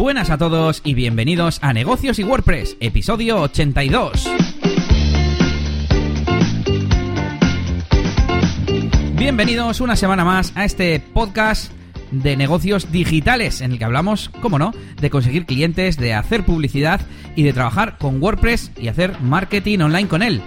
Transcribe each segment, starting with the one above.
Buenas a todos y bienvenidos a Negocios y WordPress, episodio 82. Bienvenidos una semana más a este podcast de negocios digitales en el que hablamos, como no, de conseguir clientes, de hacer publicidad y de trabajar con WordPress y hacer marketing online con él.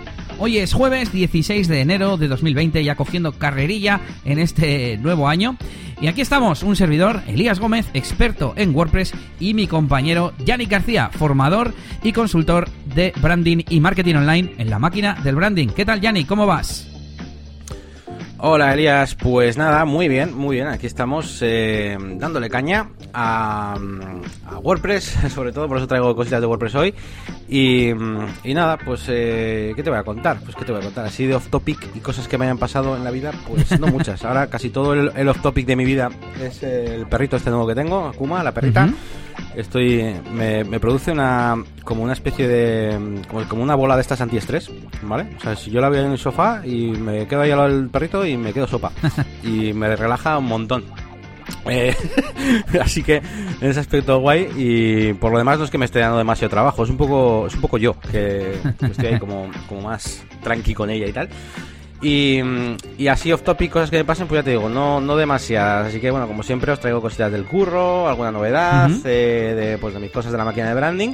Hoy es jueves 16 de enero de 2020, ya cogiendo carrerilla en este nuevo año. Y aquí estamos, un servidor, Elías Gómez, experto en WordPress, y mi compañero Yannick García, formador y consultor de branding y marketing online en la máquina del branding. ¿Qué tal, Yannick? ¿Cómo vas? Hola Elías, pues nada, muy bien, muy bien, aquí estamos eh, dándole caña a, WordPress, sobre todo por eso traigo cositas de WordPress hoy. Y, nada, pues eh, ¿qué te voy a contar? Pues ¿qué te voy a contar? Así de off topic y cosas que me hayan pasado en la vida, pues no muchas. Ahora casi todo el, off topic de mi vida es el perrito este nuevo que tengo, Akuma, la perrita estoy me, produce una como una especie de como, una bola de estas antiestrés vale o sea si yo la veo en el sofá y me quedo ahí al lado del perrito y me quedo sopa. Y me relaja un montón. Eh, así que en ese aspecto guay. Y por lo demás no es que me esté dando demasiado trabajo. Es un poco es un poco yo que, estoy ahí como, como más tranqui con ella y tal y, y, así off topic, cosas que me pasen, pues ya te digo, no, no demasiadas. Así que bueno, como siempre os traigo cositas del curro, alguna novedad, eh, de, pues, de mis cosas de la máquina de branding.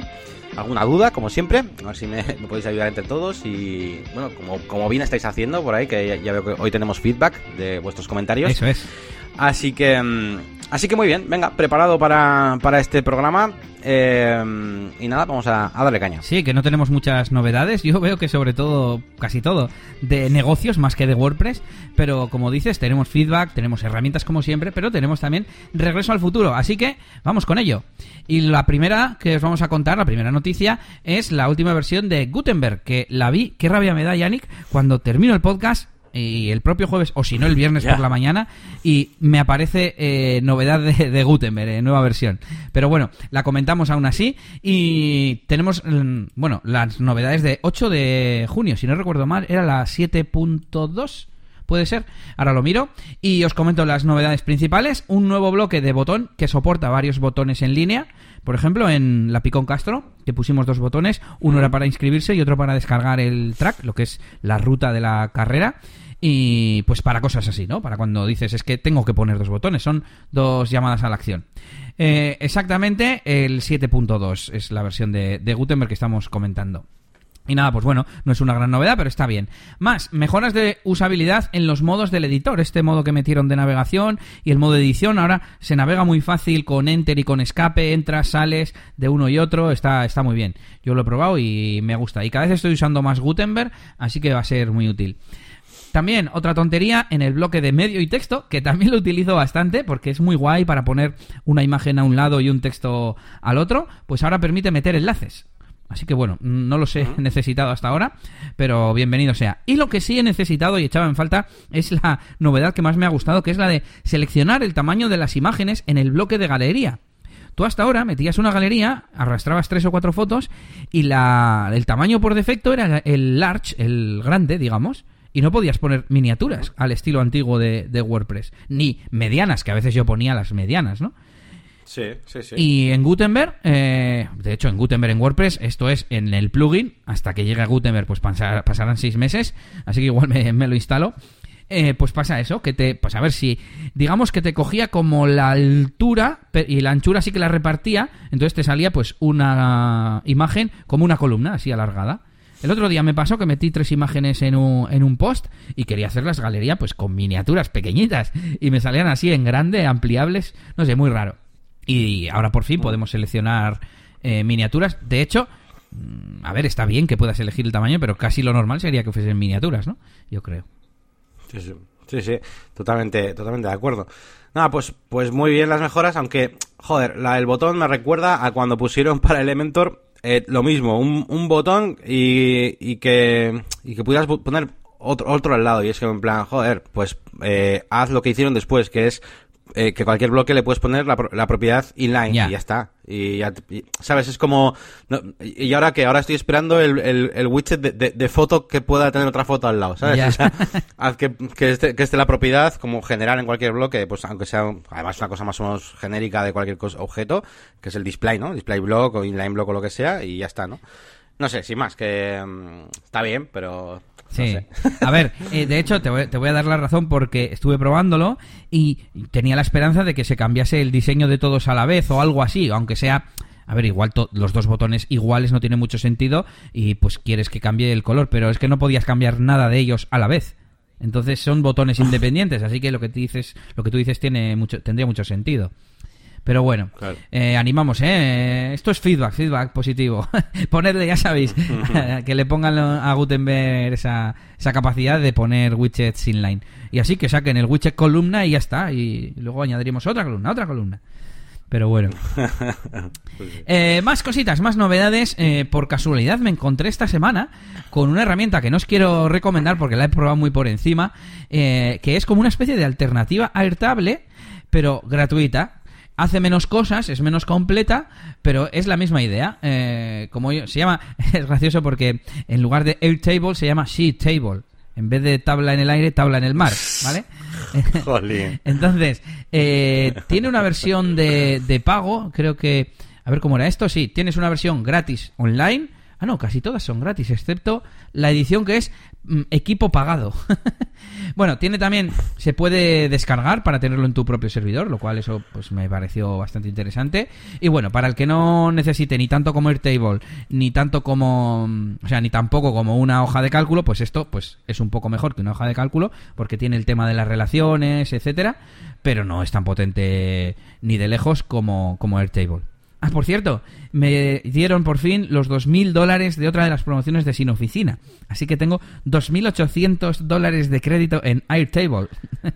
Alguna duda, como siempre, a ver si me, podéis ayudar entre todos. Y bueno, como, como bien estáis haciendo por ahí, que ya, veo que hoy tenemos feedback de vuestros comentarios. Eso es. Así que, mm, así que muy bien, venga, preparado para, para este programa. Eh, y nada, vamos a, darle caña. Sí, que no tenemos muchas novedades. Yo veo que sobre todo, casi todo, de negocios más que de WordPress. Pero como dices, tenemos feedback, tenemos herramientas como siempre, pero tenemos también regreso al futuro. Así que vamos con ello. Y la primera que os vamos a contar, la primera noticia, es la última versión de Gutenberg, que la vi, qué rabia me da, Yannick, cuando termino el podcast y el propio jueves, o si no el viernes por la mañana, y me aparece eh, novedad de, Gutenberg, eh, nueva versión. Pero bueno, la comentamos aún así y tenemos, mm, bueno, las novedades de 8 de junio, si no recuerdo mal, era la 7.2 puede ser. Ahora lo miro y os comento las novedades principales. Un nuevo bloque de botón que soporta varios botones en línea. Por ejemplo, en la Picón Castro, que pusimos dos botones, uno era para inscribirse y otro para descargar el track, lo que es la ruta de la carrera. Y pues para cosas así, ¿no? Para cuando dices es que tengo que poner dos botones, son dos llamadas a la acción. Eh, exactamente el 7.2 es la versión de, de Gutenberg que estamos comentando. Y nada, pues bueno, no es una gran novedad, pero está bien. Más, mejoras de usabilidad en los modos del editor. Este modo que metieron de navegación y el modo de edición. Ahora se navega muy fácil con Enter y con escape. Entras, sales de uno y otro. Está, está muy bien. Yo lo he probado y me gusta. Y cada vez estoy usando más Gutenberg, así que va a ser muy útil. También otra tontería en el bloque de medio y texto, que también lo utilizo bastante porque es muy guay para poner una imagen a un lado y un texto al otro, pues ahora permite meter enlaces. Así que bueno, no los he necesitado hasta ahora, pero bienvenido sea. Y lo que sí he necesitado y echaba en falta es la novedad que más me ha gustado, que es la de seleccionar el tamaño de las imágenes en el bloque de galería. Tú hasta ahora metías una galería, arrastrabas tres o cuatro fotos y la, el tamaño por defecto era el large, el grande, digamos, y no podías poner miniaturas al estilo antiguo de, de WordPress, ni medianas, que a veces yo ponía las medianas, ¿no? Sí, sí, sí. Y en Gutenberg, eh, de hecho en Gutenberg en WordPress, esto es en el plugin, hasta que llegue a Gutenberg pues pasarán seis meses, así que igual me, lo instalo. Eh, pues pasa eso, que te, pues a ver si, digamos que te cogía como la altura y la anchura sí que la repartía, entonces te salía pues una imagen como una columna así alargada. El otro día me pasó que metí tres imágenes en un, en un post y quería hacer las galerías pues con miniaturas pequeñitas y me salían así en grande, ampliables, no sé, muy raro. Y ahora por fin podemos seleccionar eh, miniaturas. De hecho, mm, a ver, está bien que puedas elegir el tamaño, pero casi lo normal sería que fuesen miniaturas, ¿no? Yo creo. Sí, sí, sí, totalmente, totalmente de acuerdo. Nada, pues, pues muy bien las mejoras, aunque, joder, la, el botón me recuerda a cuando pusieron para Elementor eh, lo mismo, un, un botón y, y, que, y que pudieras poner otro, otro al lado. Y es que en plan, joder, pues eh, haz lo que hicieron después, que es eh, que cualquier bloque le puedes poner la, la propiedad inline y ya está. Y ya, te- y, ¿sabes? Es como... no- y ahora que ahora estoy esperando el, el, el widget de, de- de foto que pueda tener otra foto al lado, ¿sabes? Ya. O sea, haz que, que, esté, que esté la propiedad como general en cualquier bloque, pues aunque sea además una cosa más o menos genérica de cualquier cosa, objeto, que es el display, ¿no? Display block o inline block o lo que sea y ya está, ¿no? No sé, sin más, que mm, está bien, pero... no Sí. sé. A ver, eh, de hecho, te voy, te voy a dar la razón porque estuve probándolo y tenía la esperanza de que se cambiase el diseño de todos a la vez o algo así, aunque sea. A ver, igual los dos botones iguales no tiene mucho sentido y pues quieres que cambie el color, pero es que no podías cambiar nada de ellos a la vez. Entonces son botones independientes, así que lo que te dices, lo que tú dices tiene mucho, tendría mucho sentido. Pero bueno, Claro. eh, animamos, ¿eh? Esto es feedback, feedback positivo. Ponerle, ya sabéis, que le pongan a Gutenberg esa, esa capacidad de poner widgets inline. Y así que saquen el widget columna y ya está. Y luego añadiremos otra columna, otra columna. Pero bueno. Eh, más cositas, más novedades. Eh, por casualidad me encontré esta semana con una herramienta que no os quiero recomendar porque la he probado muy por encima, eh, que es como una especie de alternativa a Airtable, pero gratuita. Hace menos cosas, es menos completa, pero es la misma idea. Eh, como yo- se llama, es gracioso porque en lugar de Airtable se llama Sheet Table. En vez de tabla en el aire, tabla en el mar, ¿vale? Jolín. Entonces, eh, tiene una versión de, de pago, creo que... A ver cómo era esto, sí, tienes una versión gratis online. Ah, no, casi todas son gratis, excepto la edición que es mm, equipo pagado. bueno, tiene también, se puede descargar para tenerlo en tu propio servidor, lo cual eso pues me pareció bastante interesante. Y bueno, para el que no necesite ni tanto como Airtable, ni tanto como, mm, o sea, ni tampoco como una hoja de cálculo, pues esto pues es un poco mejor que una hoja de cálculo, porque tiene el tema de las relaciones, etcétera, pero no es tan potente ni de lejos como, como Airtable. Ah, por cierto, me dieron por fin los 2.000 dólares de otra de las promociones de Sin Oficina. Así que tengo 2.800 dólares de crédito en Airtable.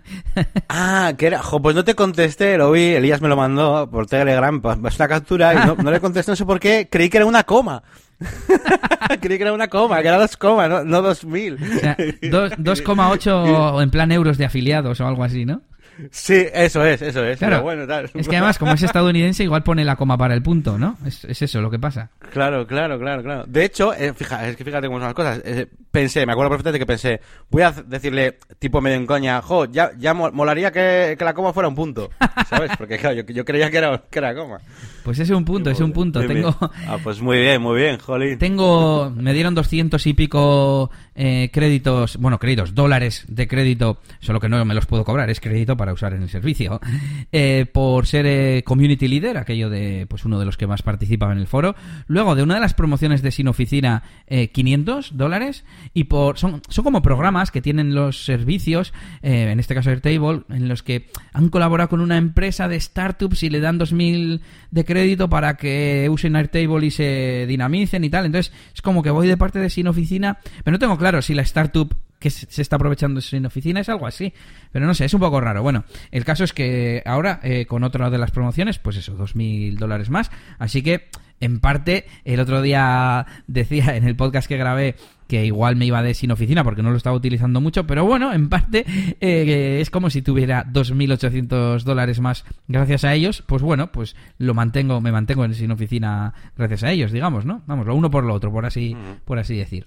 Ah, que era. Jo, pues no te contesté, lo vi, Elías me lo mandó por Telegram, es una captura, y no, no le contesté, no sé por qué, creí que era una coma. creí que era una coma, que era dos comas, no, no dos mil. O sea, dos- 2,8 en plan euros de afiliados o algo así, ¿no? Sí, eso es, eso es. Claro. pero bueno, tal. Es que además, como es estadounidense, igual pone la coma para el punto, ¿no? Es, es eso lo que pasa. Claro, claro, claro, claro. De hecho, eh, fija, es que fíjate cómo son las cosas. Eh, pensé, me acuerdo perfectamente que pensé, voy a decirle, tipo medio en coña, jo, ya, ya mo- molaría que, que la coma fuera un punto. ¿Sabes? Porque claro, yo, yo creía que era, que era coma. Pues es un punto, es un punto. Bien, bien. Tengo, Ah, pues muy bien, muy bien, jolín. Tengo, me dieron 200 y pico eh, créditos, bueno, créditos, dólares de crédito, solo que no me los puedo cobrar, es crédito para usar en el servicio, eh, por ser eh, community leader, aquello de, pues uno de los que más participaba en el foro. Luego, de una de las promociones de Sin Oficina, eh, 500 dólares, y por, son, son como programas que tienen los servicios, eh, en este caso Airtable, en los que han colaborado con una empresa de startups y le dan 2000 de crédito para que usen Airtable y se dinamicen y tal. Entonces, es como que voy de parte de Sin Oficina, pero no tengo claro si la startup que se está aprovechando Sin Oficina es algo así. Pero no sé, es un poco raro. Bueno, el caso es que ahora, eh, con otra de las promociones, pues eso, 2.000 dólares más. Así que, en parte, el otro día decía en el podcast que grabé que igual me iba de sin oficina porque no lo estaba utilizando mucho, pero bueno, en parte eh, es como si tuviera 2.800 dólares más gracias a ellos, pues bueno, pues lo mantengo, me mantengo en sin oficina gracias a ellos, digamos, ¿no? Vamos, lo uno por lo otro, por así, por así decir.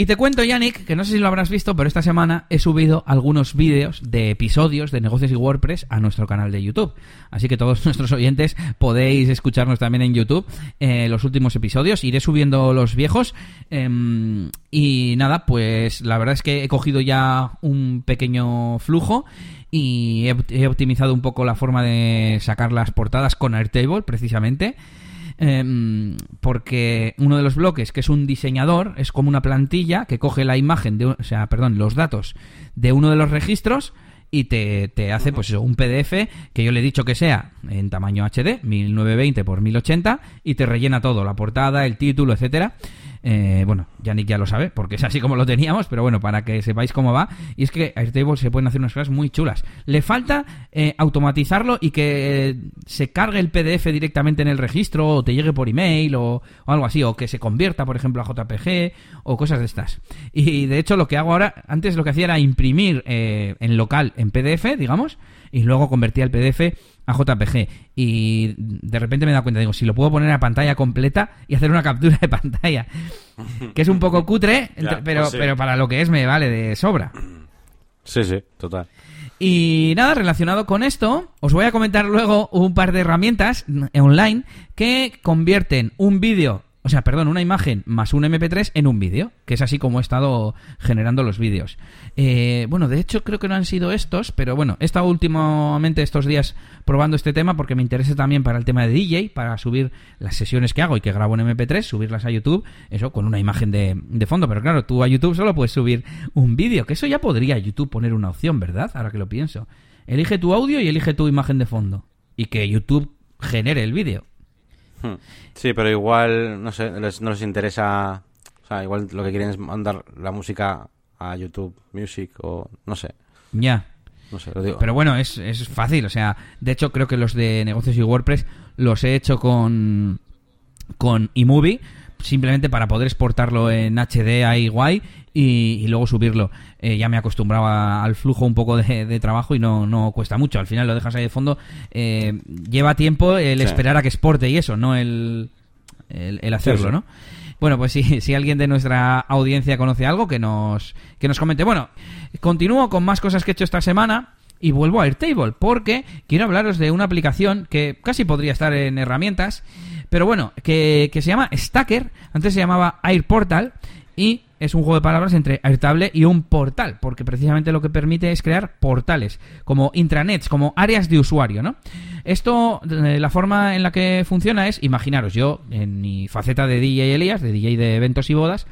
Y te cuento, Yannick, que no sé si lo habrás visto, pero esta semana he subido algunos vídeos de episodios de negocios y WordPress a nuestro canal de YouTube. Así que todos nuestros oyentes podéis escucharnos también en YouTube eh, los últimos episodios. Iré subiendo los viejos. em, y nada, pues la verdad es que he cogido ya un pequeño flujo y he, he optimizado un poco la forma de sacar las portadas con Airtable, precisamente. Em, porque uno de los bloques, que es un diseñador, es como una plantilla que coge la imagen, de, o sea, perdón, los datos de uno de los registros y te, te hace pues eso, un PDF que yo le he dicho que sea en tamaño HD, 1920 por 1080, y te rellena todo, la portada, el título, etcétera. Eh, bueno, Yannick ya lo sabe, porque es así como lo teníamos, pero bueno, para que sepáis cómo va. Y es que Airtable se pueden hacer unas cosas muy chulas. Le falta eh, automatizarlo y que se cargue el PDF directamente en el registro, o te llegue por email, o, algo así, o que se convierta, por ejemplo, a JPG, o cosas de estas. Y de hecho, lo que hago ahora, antes lo que hacía era imprimir eh, en local, en PDF, digamos, y luego convertía el PDF a JPG. Y de repente me he dado cuenta, digo, si lo puedo poner a pantalla completa y hacer una captura de pantalla. Que es un poco cutre, pero, pues pero para lo que es me vale de sobra. Sí, sí, total. Y nada, relacionado con esto, os voy a comentar luego un par de herramientas online que convierten un vídeo o sea, perdón, una imagen más un MP3 en un vídeo, que es así como he estado generando los vídeos. Eh, bueno, de hecho creo que no han sido estos, pero bueno, he estado últimamente estos días probando este tema porque me interesa también para el tema de DJ, para subir las sesiones que hago y que grabo en MP3, subirlas a YouTube, eso con una imagen de, de fondo. Pero claro, tú a YouTube solo puedes subir un vídeo, que eso ya podría YouTube poner una opción, ¿verdad? Ahora que lo pienso. Elige tu audio y elige tu imagen de fondo. Y que YouTube genere el vídeo. Hmm. Sí, pero igual, no sé, no les interesa. O sea, igual lo que quieren es mandar la música a YouTube Music o no sé. Ya. No sé, lo digo. Pero bueno, es, es fácil. O sea, de hecho, creo que los de negocios y WordPress los he hecho con, con eMovie simplemente para poder exportarlo en HD ahí guay y, luego subirlo. Eh, ya me acostumbraba al flujo un poco de, trabajo y no, no, cuesta mucho. Al final lo dejas ahí de fondo. Eh, lleva tiempo el esperar a que exporte y eso, no el, el, hacerlo, ¿no? Bueno, pues si, si alguien de nuestra audiencia conoce algo, que nos, que nos comente. Bueno, continúo con más cosas que he hecho esta semana y vuelvo a Airtable porque quiero hablaros de una aplicación que casi podría estar en herramientas, pero bueno, que, que se llama Stacker, antes se llamaba AirPortal y es un juego de palabras entre Airtable y un portal, porque precisamente lo que permite es crear portales, como intranets, como áreas de usuario, ¿no? Esto, eh, la forma en la que funciona es, imaginaros, yo en mi faceta de DJ Elías, de DJ de eventos y bodas,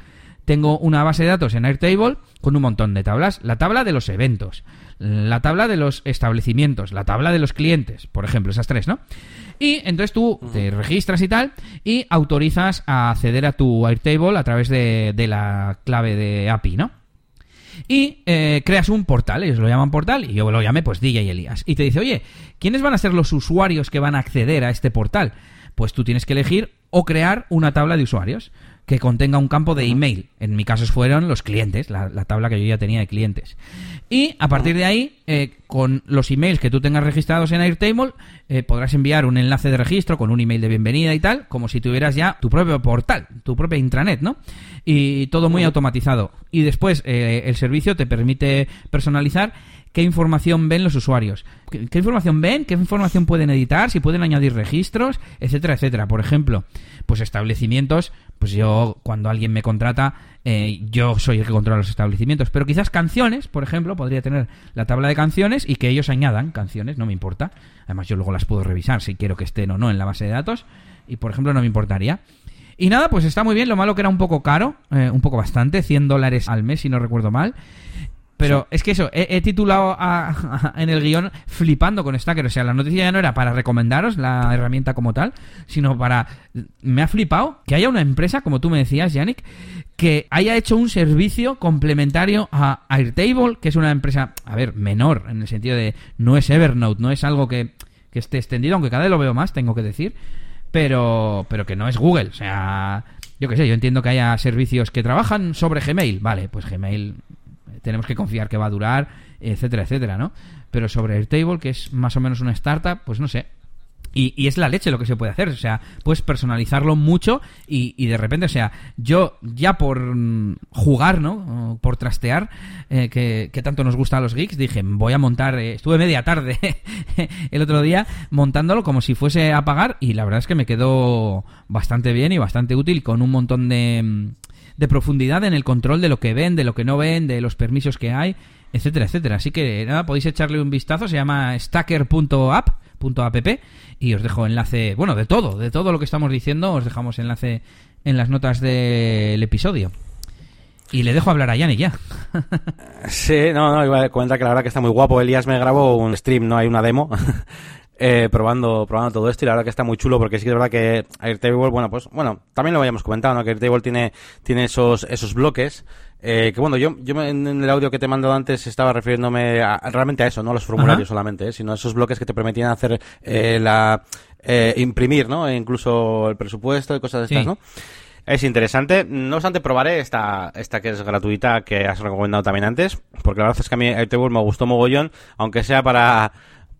tengo una base de datos en Airtable con un montón de tablas. La tabla de los eventos, la tabla de los establecimientos, la tabla de los clientes, por ejemplo, esas tres, ¿no? Y entonces tú te registras y tal y autorizas a acceder a tu Airtable a través de, la clave de API, ¿no? y eh, creas un portal, ellos lo llaman portal, y yo lo llamé pues DJ Elías. Y te dice, oye, ¿quiénes van a ser los usuarios que van a acceder a este portal? Pues tú tienes que elegir o crear una tabla de usuarios que contenga un campo de email. En mi caso fueron los clientes, la, tabla que yo ya tenía de clientes. Y a partir de ahí, eh, con los emails que tú tengas registrados en Airtable, eh, podrás enviar un enlace de registro con un email de bienvenida y tal, como si tuvieras ya tu propio portal, tu propia intranet, ¿no? Y todo muy automatizado. Y después eh, el servicio te permite personalizar qué información ven los usuarios, ¿Qué, información ven, qué información pueden editar, si pueden añadir registros, etcétera, etcétera. Por ejemplo, pues establecimientos, pues yo cuando alguien me contrata, eh, yo soy el que controla los establecimientos, pero quizás canciones, por ejemplo, podría tener la tabla de canciones y que ellos añadan canciones, no me importa. Además yo luego las puedo revisar si quiero que estén o no en la base de datos y por ejemplo no me importaría. Y nada, pues está muy bien, lo malo que era un poco caro, eh, un poco bastante, 100 dólares al mes si no recuerdo mal. Pero es que eso, he, titulado en el guion flipando con Stacker. O sea, la noticia ya no era para recomendaros la herramienta como tal, sino para... Me ha flipado que haya una empresa, como tú me decías, Yannick, que haya hecho un servicio complementario a Airtable, que es una empresa, a ver, menor, en el sentido de no es Evernote, no es algo que, que esté extendido, aunque cada vez lo veo más, tengo que decir, pero, pero que no es Google. O sea, yo qué sé, yo entiendo que haya servicios que trabajan sobre Gmail. Vale, pues Gmail tenemos que confiar que va a durar, etcétera, etcétera, ¿no? Pero sobre Airtable, que es más o menos una startup, pues no sé. Y, es la leche lo que se puede hacer, o sea, puedes personalizarlo mucho y, de repente, o sea, yo ya por jugar, ¿no? Por trastear, eh, que, tanto nos gusta a los geeks, dije, voy a montar, eh, estuve media tarde el otro día montándolo como si fuese a pagar y la verdad es que me quedó bastante bien y bastante útil con un montón de de profundidad en el control de lo que ven, de lo que no ven, de los permisos que hay, etcétera, etcétera. Así que nada, podéis echarle un vistazo, se llama stacker.app y os dejo enlace, bueno, de todo, de todo lo que estamos diciendo, os dejamos enlace en las notas del episodio. Y le dejo hablar a Yannick ya. sí, no, no, iba a comentar que la verdad que está muy guapo. Elías me grabó un stream, no hay una demo. Eh, probando, probando todo esto y la verdad que está muy chulo porque sí que es verdad que Airtable, bueno, pues, bueno, también lo habíamos comentado, ¿no? Que Airtable tiene, tiene esos, esos bloques, eh, que bueno, yo, yo en el audio que te he mandado antes estaba refiriéndome realmente a eso, no a los formularios solamente, eh, sino a esos bloques que te permitían hacer eh, la, eh, imprimir, ¿no? E incluso el presupuesto y cosas de estas, ¿no? Es interesante. No obstante, probaré esta, esta que es gratuita, que has recomendado también antes, porque la verdad es que a mí Airtable me gustó mogollón, aunque sea para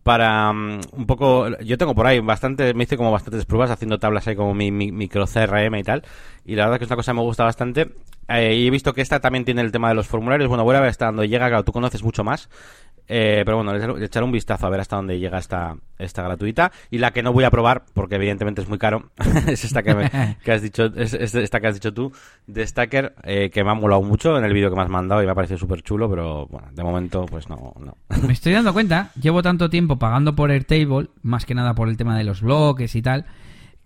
para um, un poco yo tengo por ahí bastante me hice como bastantes pruebas haciendo tablas ahí como mi, micro CRM y tal y la verdad que es una cosa que me gusta bastante. Eh, y he visto que esta también tiene el tema de los formularios. Bueno voy a ver hasta dónde llega claro tú conoces mucho más eh, pero bueno, le echaré un vistazo a ver hasta dónde llega esta, esta gratuita. Y la que no voy a probar, porque evidentemente es muy caro, es esta que, que has dicho, es, esta que has dicho tú, de Stacker, eh, que me ha molado mucho en el vídeo que me has mandado y me ha parecido súper chulo, pero bueno, de momento pues no, no. Me estoy dando cuenta, llevo tanto tiempo pagando por Airtable, más que nada por el tema de los bloques y tal,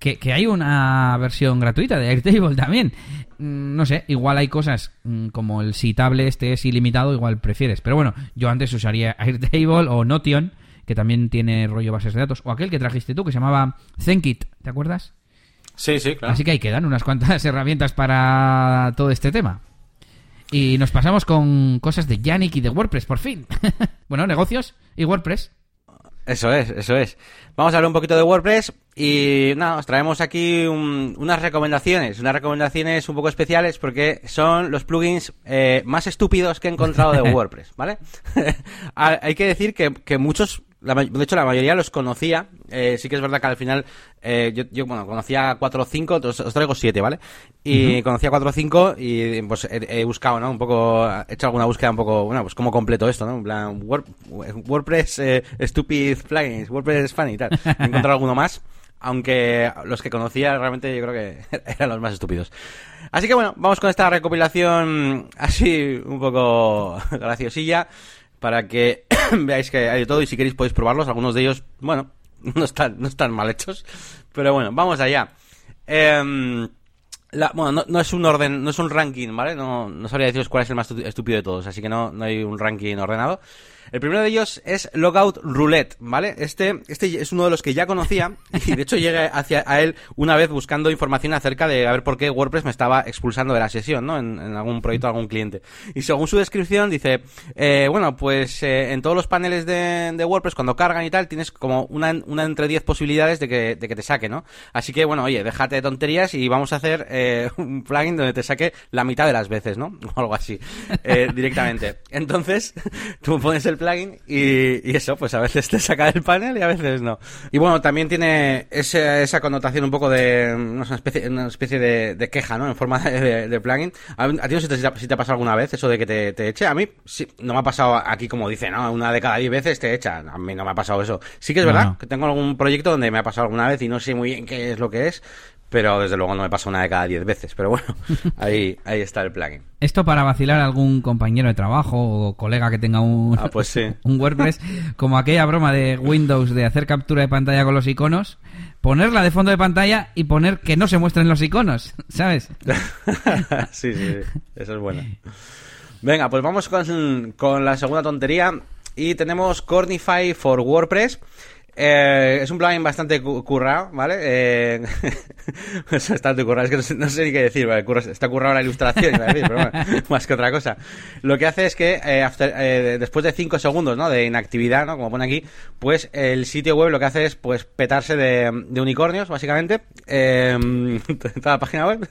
que, hay una versión gratuita de Airtable también. Mm, no sé, igual hay cosas mm, como el citable este es ilimitado, igual prefieres. Pero bueno, yo antes usaría Airtable o Notion, que también tiene rollo bases de datos, o aquel que trajiste tú que se llamaba Zenkit, ¿te acuerdas? Sí, sí, claro. Así que ahí quedan unas cuantas herramientas para todo este tema. Y nos pasamos con cosas de Yannick y de WordPress, por fin. bueno, negocios y WordPress. Eso es, eso es. Vamos a hablar un poquito de WordPress y nada, os traemos aquí unas recomendaciones, unas recomendaciones un poco especiales porque son los plugins eh, más estúpidos que he encontrado de WordPress, ¿vale? Hay que decir que, que muchos de hecho, la mayoría los conocía. Eh, sí que es verdad que al final eh, yo, yo, bueno, conocía 4 o 5, os, traigo 7, ¿vale? Y conocía 4 o 5 y pues he, buscado, ¿no? Un poco, he hecho alguna búsqueda un poco, bueno, pues cómo completo esto, ¿no? En plan, WordPress eh, Stupid Plugins, WordPress Funny y tal. He encontrado alguno más, aunque los que conocía realmente yo creo que eran los más estúpidos. Así que bueno, vamos con esta recopilación así un poco graciosilla para que veáis que hay de todo y si queréis podéis probarlos. Algunos de ellos, bueno, no están, no están mal hechos. Pero bueno, vamos allá. Em, bueno, no, es un orden, no es un ranking, ¿vale? No, no sabría deciros cuál es el más estúpido de todos, así que no, no hay un ranking ordenado. El primero de ellos es Logout Roulette, ¿vale? Este, este es uno de los que ya conocía y de hecho llegué hacia a él una vez buscando información acerca de a ver por qué WordPress me estaba expulsando de la sesión, ¿no? En, algún proyecto, algún cliente. Y según su descripción dice, eh, bueno, pues eh, en todos los paneles de, WordPress cuando cargan y tal tienes como una, una entre 10 posibilidades de que, de que te saque, ¿no? Así que bueno, oye, déjate de tonterías y vamos a hacer eh, un plugin donde te saque la mitad de las veces, ¿no? O algo así, eh, directamente. Entonces, tú pones el plugin y, eso, pues a veces te saca del panel y a veces no. Y bueno, también tiene esa, esa connotación un poco de una especie, una especie de, queja, ¿no? En forma de, plugin. A, ti no sé si te, ha pasado alguna vez eso de que te, eche. A mí sí, no me ha pasado aquí como dice, ¿no? Una de cada diez veces te echa. A mí no me ha pasado eso. Sí que es verdad que tengo algún proyecto donde me ha pasado alguna vez y no sé muy bien qué es lo que es, pero desde luego no me pasa una de cada diez veces. Pero bueno, ahí, ahí está el plugin. Esto para vacilar a algún compañero de trabajo o colega que tenga un, ah, pues un WordPress, como aquella broma de Windows de hacer captura de pantalla con los iconos, ponerla de fondo de pantalla y poner que no se muestren los iconos, ¿sabes? sí, sí, eso es bueno. Venga, pues vamos con, con la segunda tontería y tenemos Cornify for WordPress. Eh, es un plugin bastante currado, ¿vale? Eh, es bastante currado, es que no sé, ni qué decir, ¿vale? está currado la ilustración, pero bueno, más que otra cosa. Lo que hace es que eh, eh después de 5 segundos ¿no? de inactividad, ¿no? como pone aquí, pues el sitio web lo que hace es pues petarse de, de unicornios, básicamente, eh, toda la página web.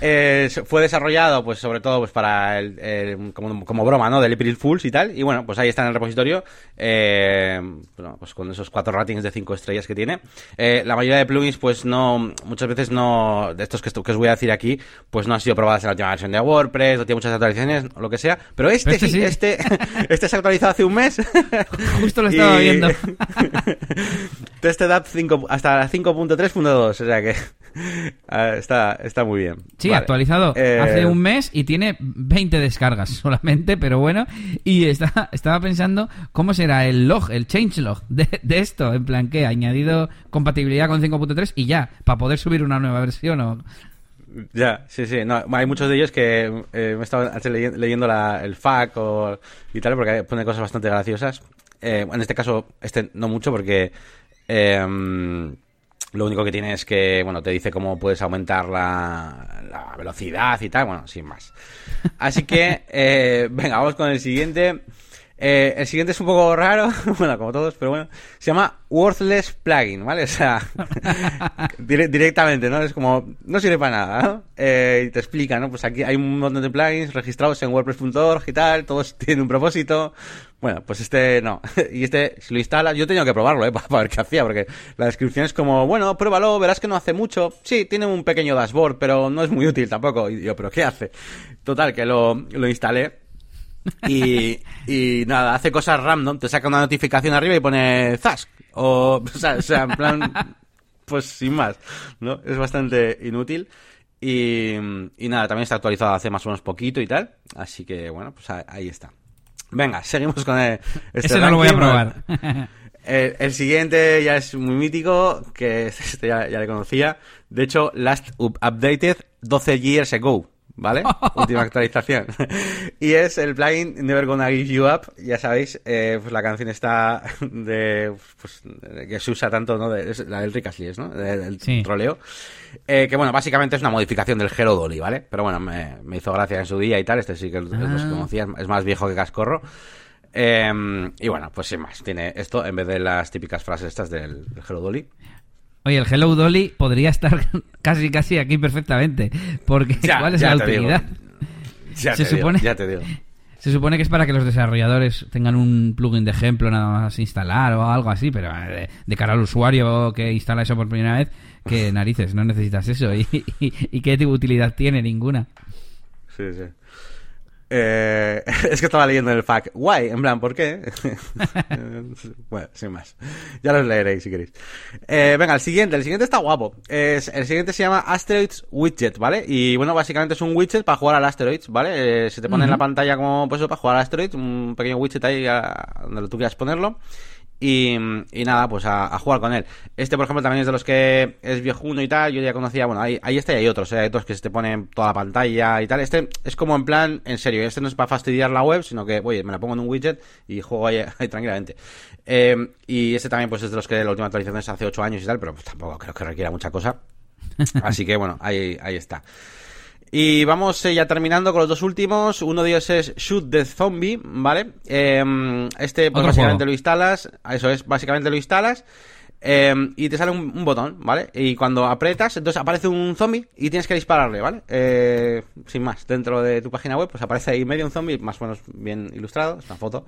eh, fue desarrollado, pues sobre todo pues para el, como, como, broma, ¿no? Del April Fools y tal, y bueno, pues ahí está en el repositorio, eh, bueno, pues con esos cuatro ratings de cinco estrellas que tiene. Eh, la mayoría de plugins, pues no, muchas veces no, de estos que, que, os voy a decir aquí, pues no han sido probadas en la última versión de WordPress, no tiene muchas actualizaciones, o lo que sea. Pero este, este sí, este, este se ha actualizado hace un mes. Justo lo estaba viendo. Tested App 5, hasta 5.3.2, o sea que ah, está, está muy bien. Sí, actualizado eh, hace un mes y tiene 20 descargas solamente, pero bueno. Y está, estaba pensando cómo será el log, el changelog de, de esto, en plan que añadido compatibilidad con 5.3 y ya, para poder subir una nueva versión o... Ya, sí, sí. No, hay muchos de ellos que eh, me he estado leyendo la, el FAQ o, y tal, porque pone cosas bastante graciosas. Eh, en este caso, este no mucho porque em, lo único que tiene es que, bueno, te dice cómo puedes aumentar la, la velocidad y tal, bueno, sin más. Así que, eh, venga, vamos con el siguiente. Eh, el siguiente es un poco raro, bueno, como todos, pero bueno, se llama Worthless Plugin, ¿vale? O sea, dire- directamente, ¿no? Es como, no sirve para nada, ¿no? Eh, y te explica, ¿no? Pues aquí hay un montón de plugins registrados en WordPress.org y tal, todos tienen un propósito. Bueno, pues este no. Y este, si lo instalas, yo tenido que probarlo, ¿eh? Para, para ver qué hacía, porque la descripción es como, bueno, pruébalo, verás que no hace mucho. Sí, tiene un pequeño dashboard, pero no es muy útil tampoco. Y yo, ¿pero qué hace? Total, que lo, lo instalé. Y, y nada, hace cosas random, te saca una notificación arriba y pone Zask. O, o sea, o sea, en plan, pues sin más, ¿no? Es bastante inútil. Y, y nada, también está actualizado hace más o menos poquito y tal. Así que bueno, pues ahí está. Venga, seguimos con el, este Ese no lo voy a probar. El, el siguiente ya es muy mítico, que este ya, ya le conocía. De hecho, last up- updated 12 years ago, ¿vale? Última actualización. y es el plugin Never Gonna Give You Up. Ya sabéis, eh, pues la canción está de, pues, que se usa tanto, ¿no? De- es la del Rick Astley, ¿no? De- Del Sí. troleo. Eh, que bueno, básicamente es una modificación del Hello Dolly, ¿vale? Pero bueno, me, me hizo gracia en su día y tal. Este sí que Ah. conocía, es más viejo que Cascorro. Eh, y bueno, pues sin más, tiene esto en vez de las típicas frases estas del, del Hello Dolly. Oye, el Hello Dolly podría estar casi casi aquí perfectamente. Porque Ya, ¿cuál es ya la utilidad? Ya Se te digo, supone- ya te digo. Se supone que es para que los desarrolladores tengan un plugin de ejemplo nada más instalar o algo así, pero eh, de, de cara al usuario que instala eso por primera vez, que narices, no necesitas eso. ¿Y, y, y qué tipo de utilidad tiene? Ninguna. Sí, sí. Eh, es que estaba leyendo el fact. Guay, en plan, ¿por qué? bueno, sin más. Ya los leeréis si queréis. Eh, venga, el siguiente. El siguiente está guapo. Es, el siguiente se llama Asteroids Widget, ¿vale? Y bueno, básicamente es un widget para jugar al Asteroids, ¿vale? Eh, se te pone en la pantalla como, pues para jugar al Asteroids, un pequeño widget ahí a- donde tú quieras ponerlo. Y, y nada, pues a, a jugar con él. Este, por ejemplo, también es de los que es viejuno y tal. Yo ya conocía, bueno, ahí, ahí está y hay otros, ¿eh? hay otros que se te ponen toda la pantalla y tal. Este es como en plan, en serio, este no es para fastidiar la web, sino que, oye, me la pongo en un widget y juego ahí, ahí tranquilamente. Eh, y este también, pues es de los que la última actualización es hace 8 años y tal, pero pues, tampoco creo que requiera mucha cosa. Así que bueno, ahí, ahí está. Y vamos eh, ya terminando con los dos últimos. Uno de ellos es Shoot the Zombie, ¿vale? Eh, este, pues básicamente juego. lo instalas. Eso es, básicamente lo instalas. eh, y te sale un, un botón, ¿vale? Y cuando apretas, entonces aparece un zombie y tienes que dispararle, ¿vale? Eh, sin más, dentro de tu página web, pues aparece ahí medio un zombie, más o menos bien ilustrado, es una foto.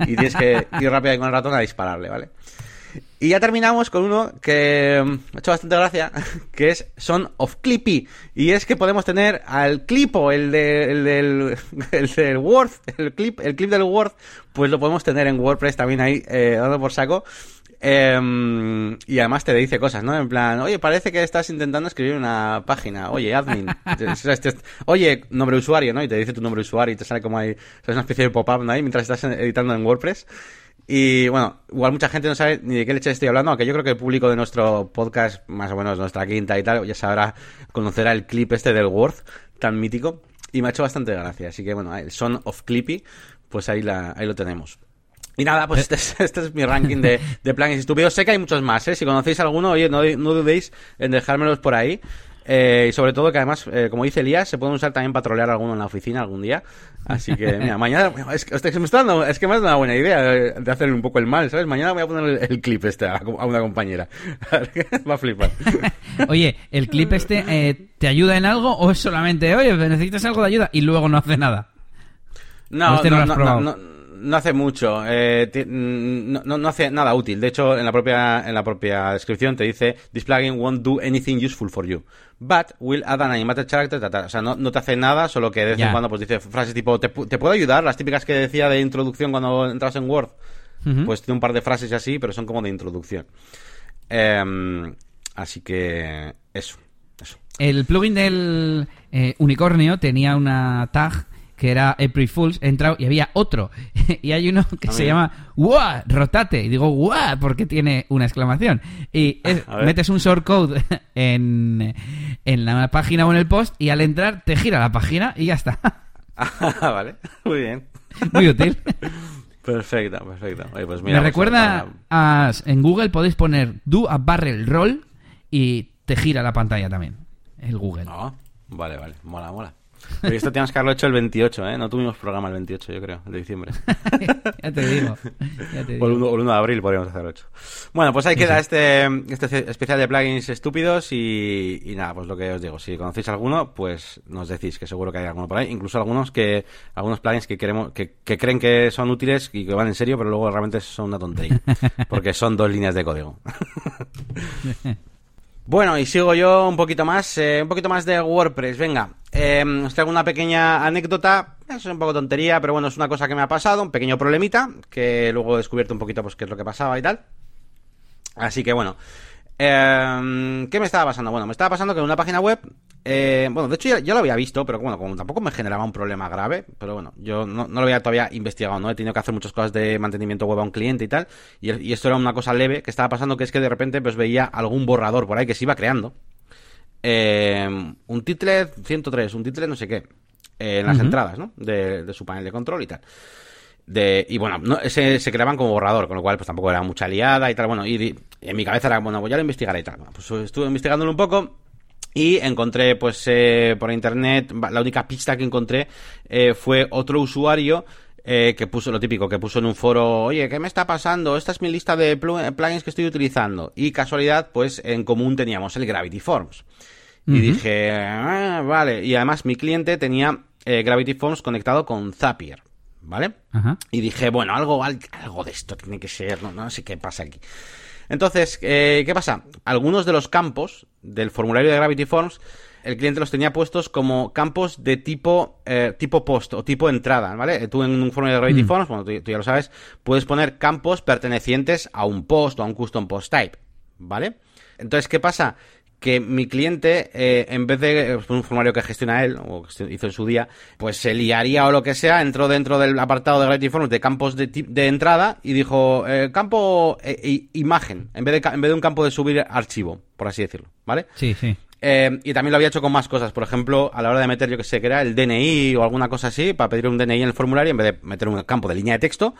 Y tienes que ir rápido ahí con el ratón a dispararle, ¿vale? Y ya terminamos con uno que me ha hecho bastante gracia, que es Son of Clippy. Y es que podemos tener al Clipo, el, de, el del, el del Word, el clip, el clip del Word, pues lo podemos tener en WordPress también ahí, eh, dando por saco. Em, y además te dice cosas, ¿no? En plan, oye, parece que estás intentando escribir una página. Oye, admin. Sea, este- oye, nombre de usuario, ¿no? Y te dice tu nombre de usuario y te sale como ahí, es una especie de pop-up, ¿no? Ahí mientras estás editando en WordPress. Y bueno, igual mucha gente no sabe ni de qué leche estoy hablando, aunque yo creo que el público de nuestro podcast, más o menos nuestra quinta y tal, ya sabrá, conocerá el clip este del Word, tan mítico. Y me ha hecho bastante gracia. Así que bueno, el Son of Clippy, pues ahí, la, ahí lo tenemos. Y nada, pues este es, este es mi ranking de, de plugins estúpidos. Sé que hay muchos más, ¿eh? Si conocéis alguno, oye, no, no dudéis en dejármelos por ahí. Eh, y sobre todo que además, eh, como dice Elías, se pueden usar también para trolear alguno en la oficina algún día. Así que, mira, mañana, es que, me está dando, es que me ha dado una buena idea de, de hacer un poco el mal, ¿sabes? Mañana voy a poner el, clip este a, a una compañera. Va a flipar. Oye, ¿el clip este eh, te ayuda en algo o es solamente, oye, necesitas algo de ayuda y luego no hace nada? No, Este no no, has no. No, hace mucho. eh, mm, no, no- hace nada útil. De hecho, en la propia en la propia descripción te dice This plugin won't do anything useful for you, but will add an animated character. ta, ta". O sea, no, no te hace nada, solo que de vez en cuando pues dice frases tipo ¿te, te puedo ayudar? Las típicas que decía de introducción cuando entras en Word. Pues tiene un par de frases así, pero son como de introducción. Em, así que eso, eso. El plugin del eh, unicornio tenía una tag que era April Fools, he entrado y había otro. y hay uno que Ah, se llama ¡Wow! Rotate. Y digo ¡Wow! porque tiene una exclamación. Y es- metes un shortcode en, en la página o en el post y al entrar te gira la página y ya está. Ah, vale, muy bien. Muy útil. Perfecto, perfecto. Oye, pues Me mira, pues, recuerda a... En Google podéis poner do a barrel roll y te gira la pantalla también. El Google. Ah, vale, vale. Mola, mola. Pero esto teníamos que haberlo hecho el 28, ¿eh? No tuvimos programa el 28, yo creo, de diciembre. ya te digo. Ya te O el digo. 1, o el 1 de abril podríamos hacerlo hecho. Bueno, pues ahí queda este, este especial de plugins estúpidos y, y nada, pues lo que os digo, si conocéis alguno, pues nos decís que seguro que hay alguno por ahí, incluso algunos que algunos plugins que queremos que, que creen que son útiles y que van en serio, pero luego realmente son una tontería, porque son dos líneas de código. Bueno, y sigo yo un poquito más, eh, un poquito más de WordPress. Venga, eh, os traigo una pequeña anécdota. Es un poco tontería, pero bueno, es una cosa que me ha pasado, un pequeño problemita, que luego he descubierto un poquito pues qué es lo que pasaba y tal. Así que bueno, eh, ¿qué me estaba pasando? Bueno, me estaba pasando que en una página web, eh, bueno, de hecho ya, ya lo había visto, pero bueno, como tampoco me generaba un problema grave, pero bueno, yo no, no lo había todavía investigado, ¿no? He tenido que hacer muchas cosas de mantenimiento web a un cliente y tal, y, y esto era una cosa leve que estaba pasando, que es que de repente pues veía algún borrador por ahí que se iba creando. Eh, un title 103, un title no sé qué, eh, en las entradas, ¿no? De, de su panel de control y tal. De, y bueno, no, ese, se creaban como borrador, con lo cual pues tampoco era mucha liada y tal. Bueno, y, en mi cabeza era, bueno, pues ya lo investigaré y tal. Bueno, pues estuve investigándolo un poco y encontré, pues eh, por internet, la única pista que encontré eh, fue otro usuario eh, que puso lo típico, que puso en un foro, oye, ¿qué me está pasando? Esta es mi lista de plu- plugins que estoy utilizando. Y casualidad, pues en común teníamos el Gravity Forms. Y dije, "Ah, vale. Y además mi cliente tenía Gravity Forms conectado con Zapier, ¿vale? Ajá. Y dije, bueno, algo, al- algo de esto tiene que ser, no, no sé qué pasa aquí. Entonces, eh, ¿qué pasa? Algunos de los campos del formulario de Gravity Forms, el cliente los tenía puestos como campos de tipo, eh, tipo post o tipo entrada, ¿vale? Tú en un formulario de Gravity Mm. Forms, bueno, tú, tú ya lo sabes, puedes poner campos pertenecientes a un post o a un custom post type, ¿vale? Entonces, ¿qué pasa? Que mi cliente, eh, en vez de eh, un formulario que gestiona él, o que hizo en su día, pues se liaría o lo que sea, entró dentro del apartado de Gravity Forms de campos de, de entrada y dijo, eh, campo eh, imagen, en vez, de, en vez de un campo de subir archivo, por así decirlo, ¿vale? Sí, sí. Eh, y también lo había hecho con más cosas. Por ejemplo, a la hora de meter, yo que sé, que era el DNI o alguna cosa así, para pedir un DNI en el formulario, en vez de meter un campo de línea de texto,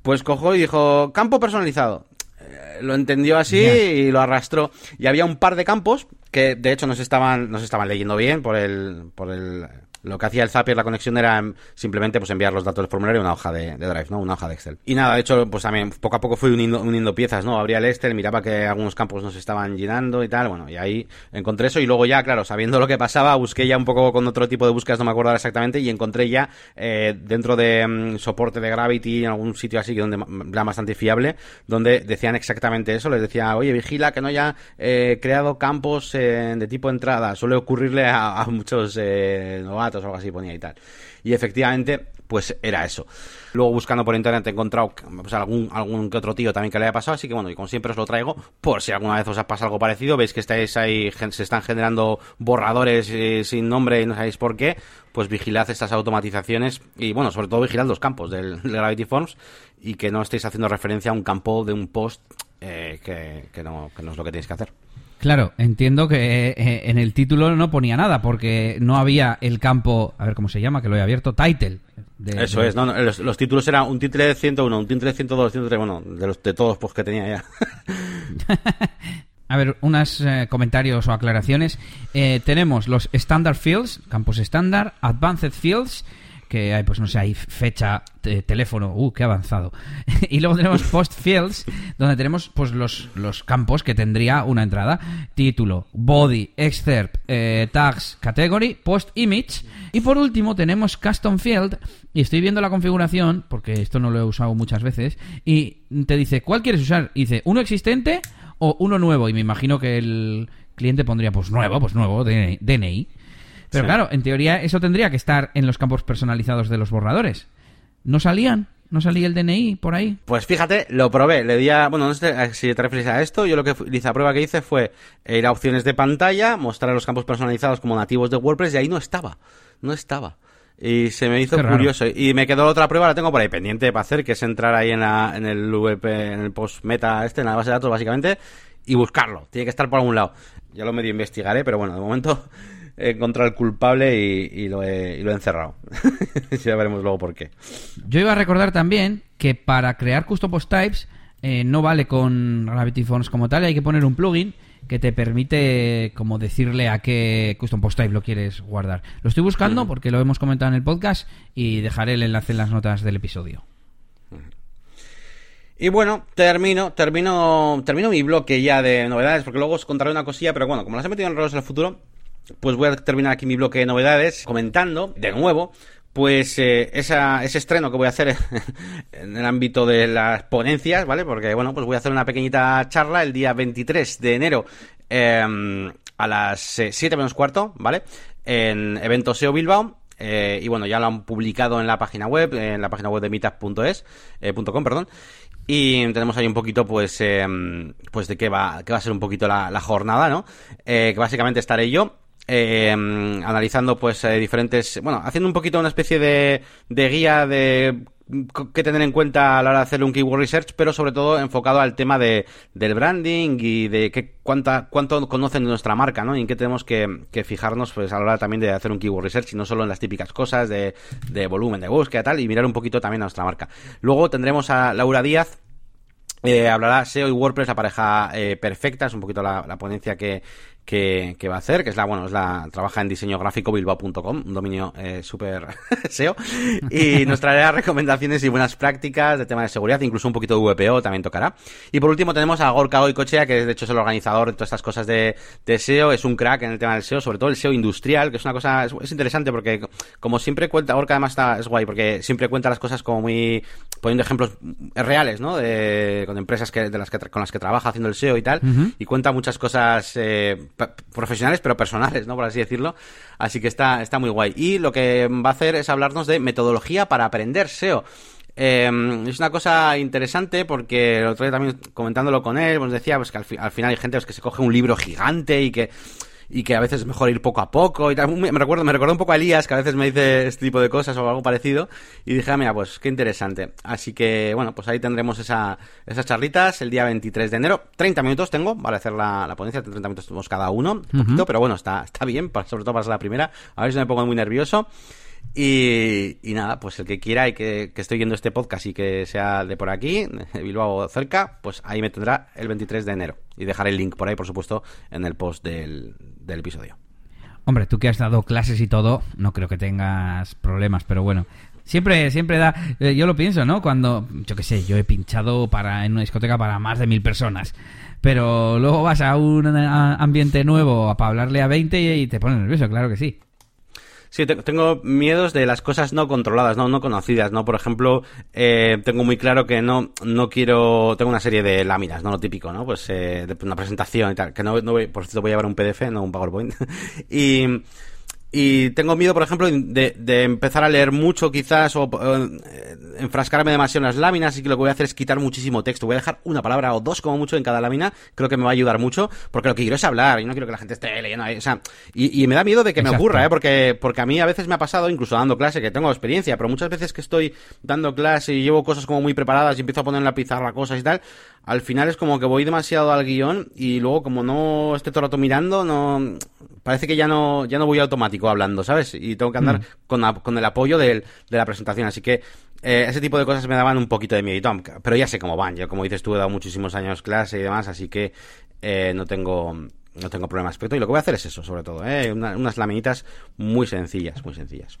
pues cogió y dijo, campo personalizado. Eh, Lo entendió así y lo arrastró. Y había un par de campos que, de hecho, no se estaban, no se estaban leyendo bien por el, por el, lo que hacía el Zapier, la conexión era em, simplemente pues enviar los datos del formulario a una hoja de, Drive, ¿no? Una hoja de Excel. Y nada, de hecho, pues también poco a poco fui uniendo, uniendo piezas, ¿no? Abría el Excel, miraba que algunos campos no se estaban llenando y tal, bueno, y ahí encontré eso y luego ya, claro, sabiendo lo que pasaba, busqué ya un poco con otro tipo de búsquedas, no me acuerdo exactamente, y encontré ya eh, dentro de mm, soporte de Gravity, en algún sitio así, donde ma- era bastante fiable, donde decían exactamente eso, les decía, oye, vigila que no haya eh, creado campos eh, de tipo entrada, suele ocurrirle a, a muchos eh, o algo así, ponía y tal. Y efectivamente, pues era eso. Luego buscando por internet he encontrado pues, algún, algún que otro tío también que le haya pasado, así que bueno, y como siempre os lo traigo, por si alguna vez os ha pasado algo parecido, veis que estáis ahí, se están generando borradores eh, sin nombre y no sabéis por qué, pues vigilad estas automatizaciones y bueno, sobre todo vigilad los campos del, del Gravity Forms y que no estéis haciendo referencia a un campo de un post eh, que no es lo que tenéis que hacer. Claro, entiendo que eh, en el título no ponía nada porque no había el campo, a ver cómo se llama, que lo he abierto, title. de- Eso de- es, no, no, los, los títulos eran un título de 101, un título de 102, 103, bueno, de, los, de todos posts que tenía ya. A ver, unos comentarios o aclaraciones. Eh, tenemos los standard fields, campos estándar, advanced fields, que hay, pues no sé, hay fecha, te- teléfono, uh, qué avanzado. y luego tenemos post fields, donde tenemos pues los, los campos que tendría una entrada. Título, body, excerpt, eh, tags, category, post image. Y por último tenemos custom field, y estoy viendo la configuración, porque esto no lo he usado muchas veces, y te dice, ¿cuál quieres usar? Y dice, ¿uno existente o uno nuevo? Y me imagino que el cliente pondría, pues nuevo, pues nuevo, DNI. Pero Sí. claro, en teoría eso tendría que estar en los campos personalizados de los borradores. ¿No salían? ¿No salía el DNI por ahí? Pues fíjate, lo probé, le di a, bueno, no sé si te refieres a esto, yo lo que la prueba que hice fue ir a opciones de pantalla, mostrar los campos personalizados como nativos de WordPress y ahí no estaba, no estaba. Y se me hizo Qué raro. curioso. Y me quedó otra prueba, la tengo por ahí pendiente para hacer, que es entrar ahí en, la, en el VP, en el post meta este, en la base de datos básicamente, y buscarlo. Tiene que estar por algún lado. Ya lo medio investigaré, pero bueno, de momento he encontrado el culpable y, lo, he, y lo he encerrado. ya veremos luego por qué. Yo iba a recordar también que para crear custom post types eh, no vale con Gravity Fonts como tal, hay que poner un plugin que te permite como decirle a qué custom post type lo quieres guardar. Lo estoy buscando porque lo hemos comentado en el podcast y dejaré el enlace en las notas del episodio. Y bueno, termino, termino, termino mi bloque ya de novedades, porque luego os contaré una cosilla, pero bueno, como las he metido en Relojes del Futuro, pues voy a terminar aquí mi bloque de novedades comentando, de nuevo, pues eh, ese estreno que voy a hacer en el ámbito de las ponencias, ¿vale? Porque, bueno, pues voy a hacer una pequeñita charla el día 23 de enero em, a las 7 eh, menos cuarto, ¿vale? En Evento SEO Bilbao. Eh, y bueno, ya lo han publicado en la página web, en la página web de meetup.es, .com, perdón. Y tenemos ahí un poquito, pues, em, pues de qué va, qué va a ser un poquito la, la jornada, ¿no? que básicamente estaré yo eh, analizando pues eh, diferentes, bueno, haciendo un poquito una especie de, de guía de qué tener en cuenta a la hora de hacer un keyword research, pero sobre todo enfocado al tema de, del branding y de qué, cuánta, cuánto conocen de nuestra marca, ¿no? Y en qué tenemos que, que, fijarnos pues a la hora también de hacer un keyword research y no solo en las típicas cosas de, de volumen de búsqueda tal, y mirar un poquito también a nuestra marca. Luego tendremos a Laura Díaz, eh, hablará SEO y WordPress, la pareja eh, perfecta, es un poquito la ponencia que, que, va a hacer, que es la, bueno, es la, trabaja en diseño gráfico bilbao.com, un dominio eh, súper SEO, y nos traerá recomendaciones y buenas prácticas de tema de seguridad, incluso un poquito de VPO también tocará. Y por último tenemos a Gorka Oikochea, que de hecho es el organizador de todas estas cosas de, de SEO, es un crack en el tema del SEO, sobre todo el SEO industrial, que es una cosa, es, interesante porque como siempre cuenta, Gorka además está, es guay, porque siempre cuenta las cosas como muy, poniendo ejemplos reales, ¿no? De, con empresas que, de las que, con las que trabaja haciendo el SEO y tal, y cuenta muchas cosas, eh, profesionales, pero personales, ¿no? Por así decirlo. Así que está, está muy guay. Y lo que va a hacer es hablarnos de metodología para aprender SEO. Em, es una cosa interesante porque el otro día también comentándolo con él, pues decía pues que al, al final hay gente pues, que se coge un libro gigante y que y que a veces es mejor ir poco a poco y tal. Me, recuerdo, me recuerdo un poco a Elías, que a veces me dice este tipo de cosas o algo parecido, y dije, ah, mira, pues qué interesante. Así que, bueno, pues ahí tendremos esa, esas charlitas el día 23 de enero. 30 minutos tengo, vale, hacer la, la ponencia, 30 minutos cada uno, un poquito, pero bueno, está, está bien, sobre todo para ser la primera. A ver si me pongo muy nervioso. Y, nada, pues el que quiera y que, que, estoy viendo este podcast y que sea de por aquí, de Bilbao cerca, pues ahí me tendrá el 23 de enero. Y dejaré el link por ahí, por supuesto, en el post del, del episodio. Hombre, tú que has dado clases y todo, no creo que tengas problemas, pero bueno, Siempre, siempre da. Eh, yo lo pienso, ¿no? Cuando, yo qué sé, yo he pinchado para en una discoteca para más de mil personas. Pero luego vas a un ambiente nuevo para hablarle a 20 y te pones nervioso, claro que sí. Sí, tengo miedos de las cosas no controladas, no, no conocidas, ¿no? Por ejemplo, eh, tengo muy claro que no, no quiero, tengo una serie de láminas, ¿no? Lo típico, ¿no? Pues eh, de una presentación y tal, que no, no voy, por cierto voy a llevar un PDF, no un PowerPoint. y y tengo miedo, por ejemplo, de, de empezar a leer mucho quizás o eh, enfrascarme demasiado en las láminas y que lo que voy a hacer es quitar muchísimo texto. Voy a dejar una palabra o dos como mucho en cada lámina. Creo que me va a ayudar mucho porque lo que quiero es hablar y no quiero que la gente esté leyendo ahí. O sea, y, y me da miedo de que me ocurra, ¿eh? Porque, porque a mí a veces me ha pasado, incluso dando clase, que tengo experiencia, pero muchas veces que estoy dando clase y llevo cosas como muy preparadas y empiezo a poner en la pizarra cosas y tal, al final es como que voy demasiado al guion y luego como no esté todo el rato mirando, no parece que ya no ya no voy automático hablando, ¿sabes? Y tengo que andar mm. con, con, el apoyo de, de la presentación, así que eh, ese tipo de cosas me daban un poquito de miedo, pero ya sé cómo van. Yo, como dices tú, he dado muchísimos años clase y demás, así que eh, no tengo no tengo problema aspecto. Y lo que voy a hacer es eso, sobre todo, ¿eh? unas laminitas muy sencillas, muy sencillas.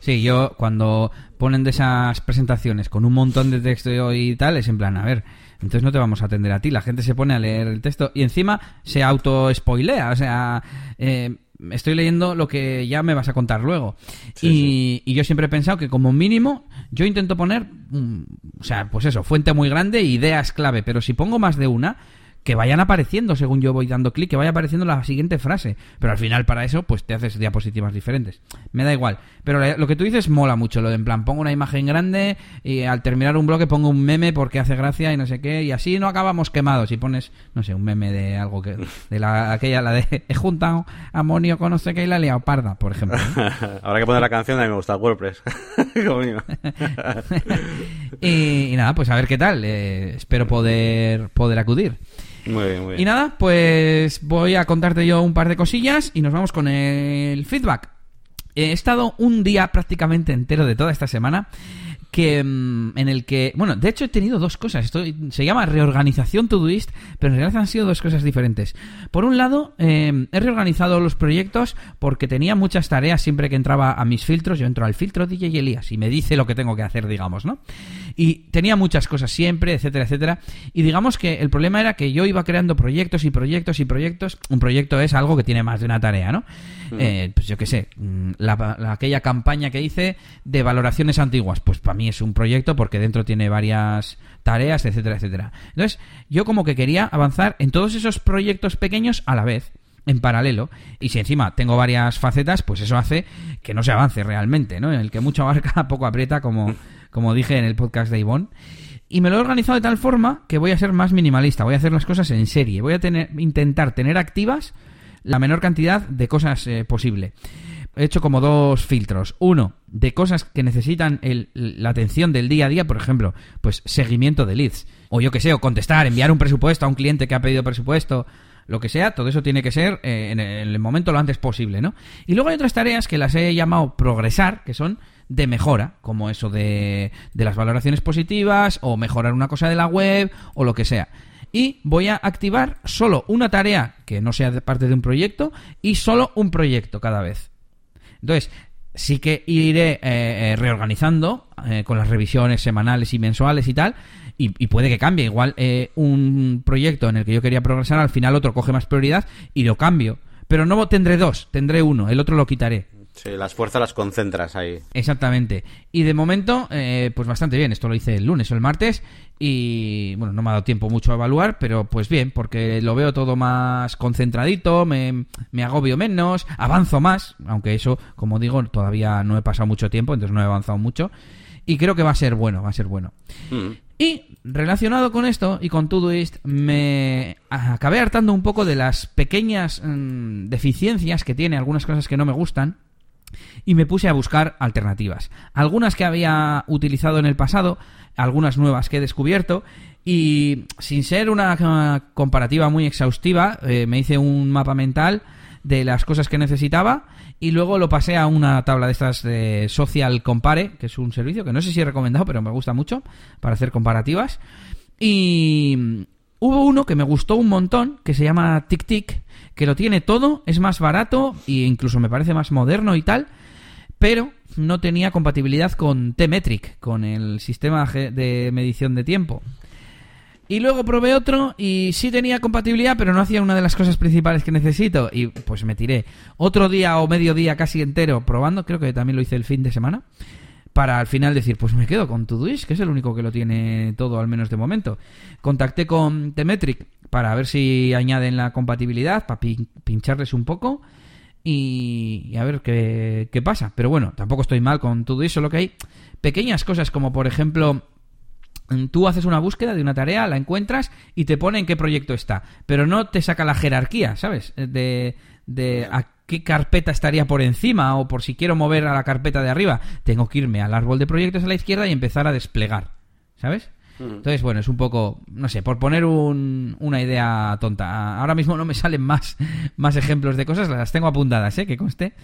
Sí, yo cuando ponen de esas presentaciones con un montón de texto y tal, es en plan, a ver, entonces no te vamos a atender a ti. La gente se pone a leer el texto y encima se auto-spoilea. O sea, eh, estoy leyendo lo que ya me vas a contar luego. y, y, yo siempre he pensado que como mínimo yo intento poner, mm, o sea, pues eso, fuente muy grande, ideas clave, pero si pongo más de una, que vayan apareciendo según yo voy dando clic, que vaya apareciendo la siguiente frase. Pero al final para eso, pues te haces diapositivas diferentes. Me da igual. Pero lo que tú dices mola mucho, lo de en plan, pongo una imagen grande y al terminar un bloque pongo un meme porque hace gracia y no sé qué, y así no acabamos quemados. Y pones, no sé, un meme de algo que, de la, aquella, la de he juntado amonio con no sé qué y la liado parda, por ejemplo. Habrá que poner la canción, a mí me gusta WordPress. Y, y nada, pues a ver qué tal. eh, espero poder, poder acudir. Muy bien, muy bien. Y nada, pues voy a contarte yo un par de cosillas y nos vamos con el feedback. He estado un día prácticamente entero de toda esta semana que mm, en el que, bueno, de hecho he tenido dos cosas. Esto se llama reorganización Todoist, pero en realidad han sido dos cosas diferentes. Por un lado, eh, he reorganizado los proyectos porque tenía muchas tareas siempre que entraba a mis filtros. Yo entro al filtro DJ Elías y me dice lo que tengo que hacer, digamos, ¿no? Y tenía muchas cosas siempre, etcétera, etcétera. Y digamos que el problema era que yo iba creando proyectos y proyectos y proyectos. Un proyecto es algo que tiene más de una tarea, ¿no? Eh, pues yo qué sé, mm, la- la- aquella campaña que hice de valoraciones antiguas, pues para mí es un proyecto porque dentro tiene varias tareas, etcétera, etcétera. Entonces, yo como que quería avanzar en todos esos proyectos pequeños a la vez en paralelo y si encima tengo varias facetas pues eso hace que no se avance realmente ¿no? el que mucho abarca poco aprieta como, como dije en el podcast de Ivonne y me lo he organizado de tal forma que voy a ser más minimalista voy a hacer las cosas en serie voy a tener intentar tener activas la menor cantidad de cosas eh, posible he hecho como dos filtros. Uno, de cosas que necesitan el- la atención del día a día, por ejemplo, pues seguimiento de leads. O yo que sé, o contestar, enviar un presupuesto a un cliente que ha pedido presupuesto, lo que sea, todo eso tiene que ser eh, en el momento lo antes posible, ¿no? Y luego hay otras tareas que las he llamado progresar, que son de mejora, como eso de, de las valoraciones positivas, o mejorar una cosa de la web, o lo que sea y voy a activar solo una tarea que no sea de parte de un proyecto y solo un proyecto cada vez. Entonces, sí que iré eh, eh, reorganizando eh, con las revisiones semanales y mensuales y tal. Y, y puede que cambie. Igual eh, un proyecto en el que yo quería progresar, al final otro coge más prioridad y lo cambio. Pero no tendré dos, tendré uno, el otro lo quitaré. Sí, las fuerzas las concentras ahí. Exactamente. Y de momento, eh, pues bastante bien. Esto lo hice el lunes o el martes. Y bueno, no me ha dado tiempo mucho a evaluar, pero pues bien, porque lo veo todo más concentradito, me, me agobio menos, avanzo más. Aunque eso, como digo, todavía no he pasado mucho tiempo, entonces no he avanzado mucho. Y creo que va a ser bueno, va a ser bueno. Mm. Y relacionado con esto y con Todoist, me acabé hartando un poco de las pequeñas mm, deficiencias que tiene, algunas cosas que no me gustan, y me puse a buscar alternativas. Algunas que había utilizado en el pasado, algunas nuevas que he descubierto, y sin ser una comparativa muy exhaustiva, eh, me hice un mapa mental de las cosas que necesitaba y luego lo pasé a una tabla de estas de Social Compare, que es un servicio que no sé si he recomendado, pero me gusta mucho para hacer comparativas. Y hubo uno que me gustó un montón, que se llama TicTic, que lo tiene todo, es más barato e incluso me parece más moderno y tal, pero no tenía compatibilidad con T-Metric, con el sistema de medición de tiempo. Y luego probé otro y sí tenía compatibilidad, pero no hacía una de las cosas principales que necesito. Y pues me tiré otro día o medio día casi entero probando, creo que también lo hice el fin de semana, para al final decir, pues me quedo con Todoist, que es el único que lo tiene todo, al menos de momento. Contacté con Temetric para ver si añaden la compatibilidad, para pin- pincharles un poco y, y a ver qué, qué pasa. Pero bueno, tampoco estoy mal con Todoist, solo que hay pequeñas cosas como por ejemplo... Tú haces una búsqueda de una tarea, la encuentras y te pone en qué proyecto está, pero no te saca la jerarquía, ¿sabes? De, de a qué carpeta estaría por encima o por si quiero mover a la carpeta de arriba, tengo que irme al árbol de proyectos a la izquierda y empezar a desplegar, ¿sabes? Entonces, bueno, es un poco, no sé, por poner un- una idea tonta. Ahora mismo no me salen más, más ejemplos de cosas, las tengo apuntadas, ¿eh? Que conste.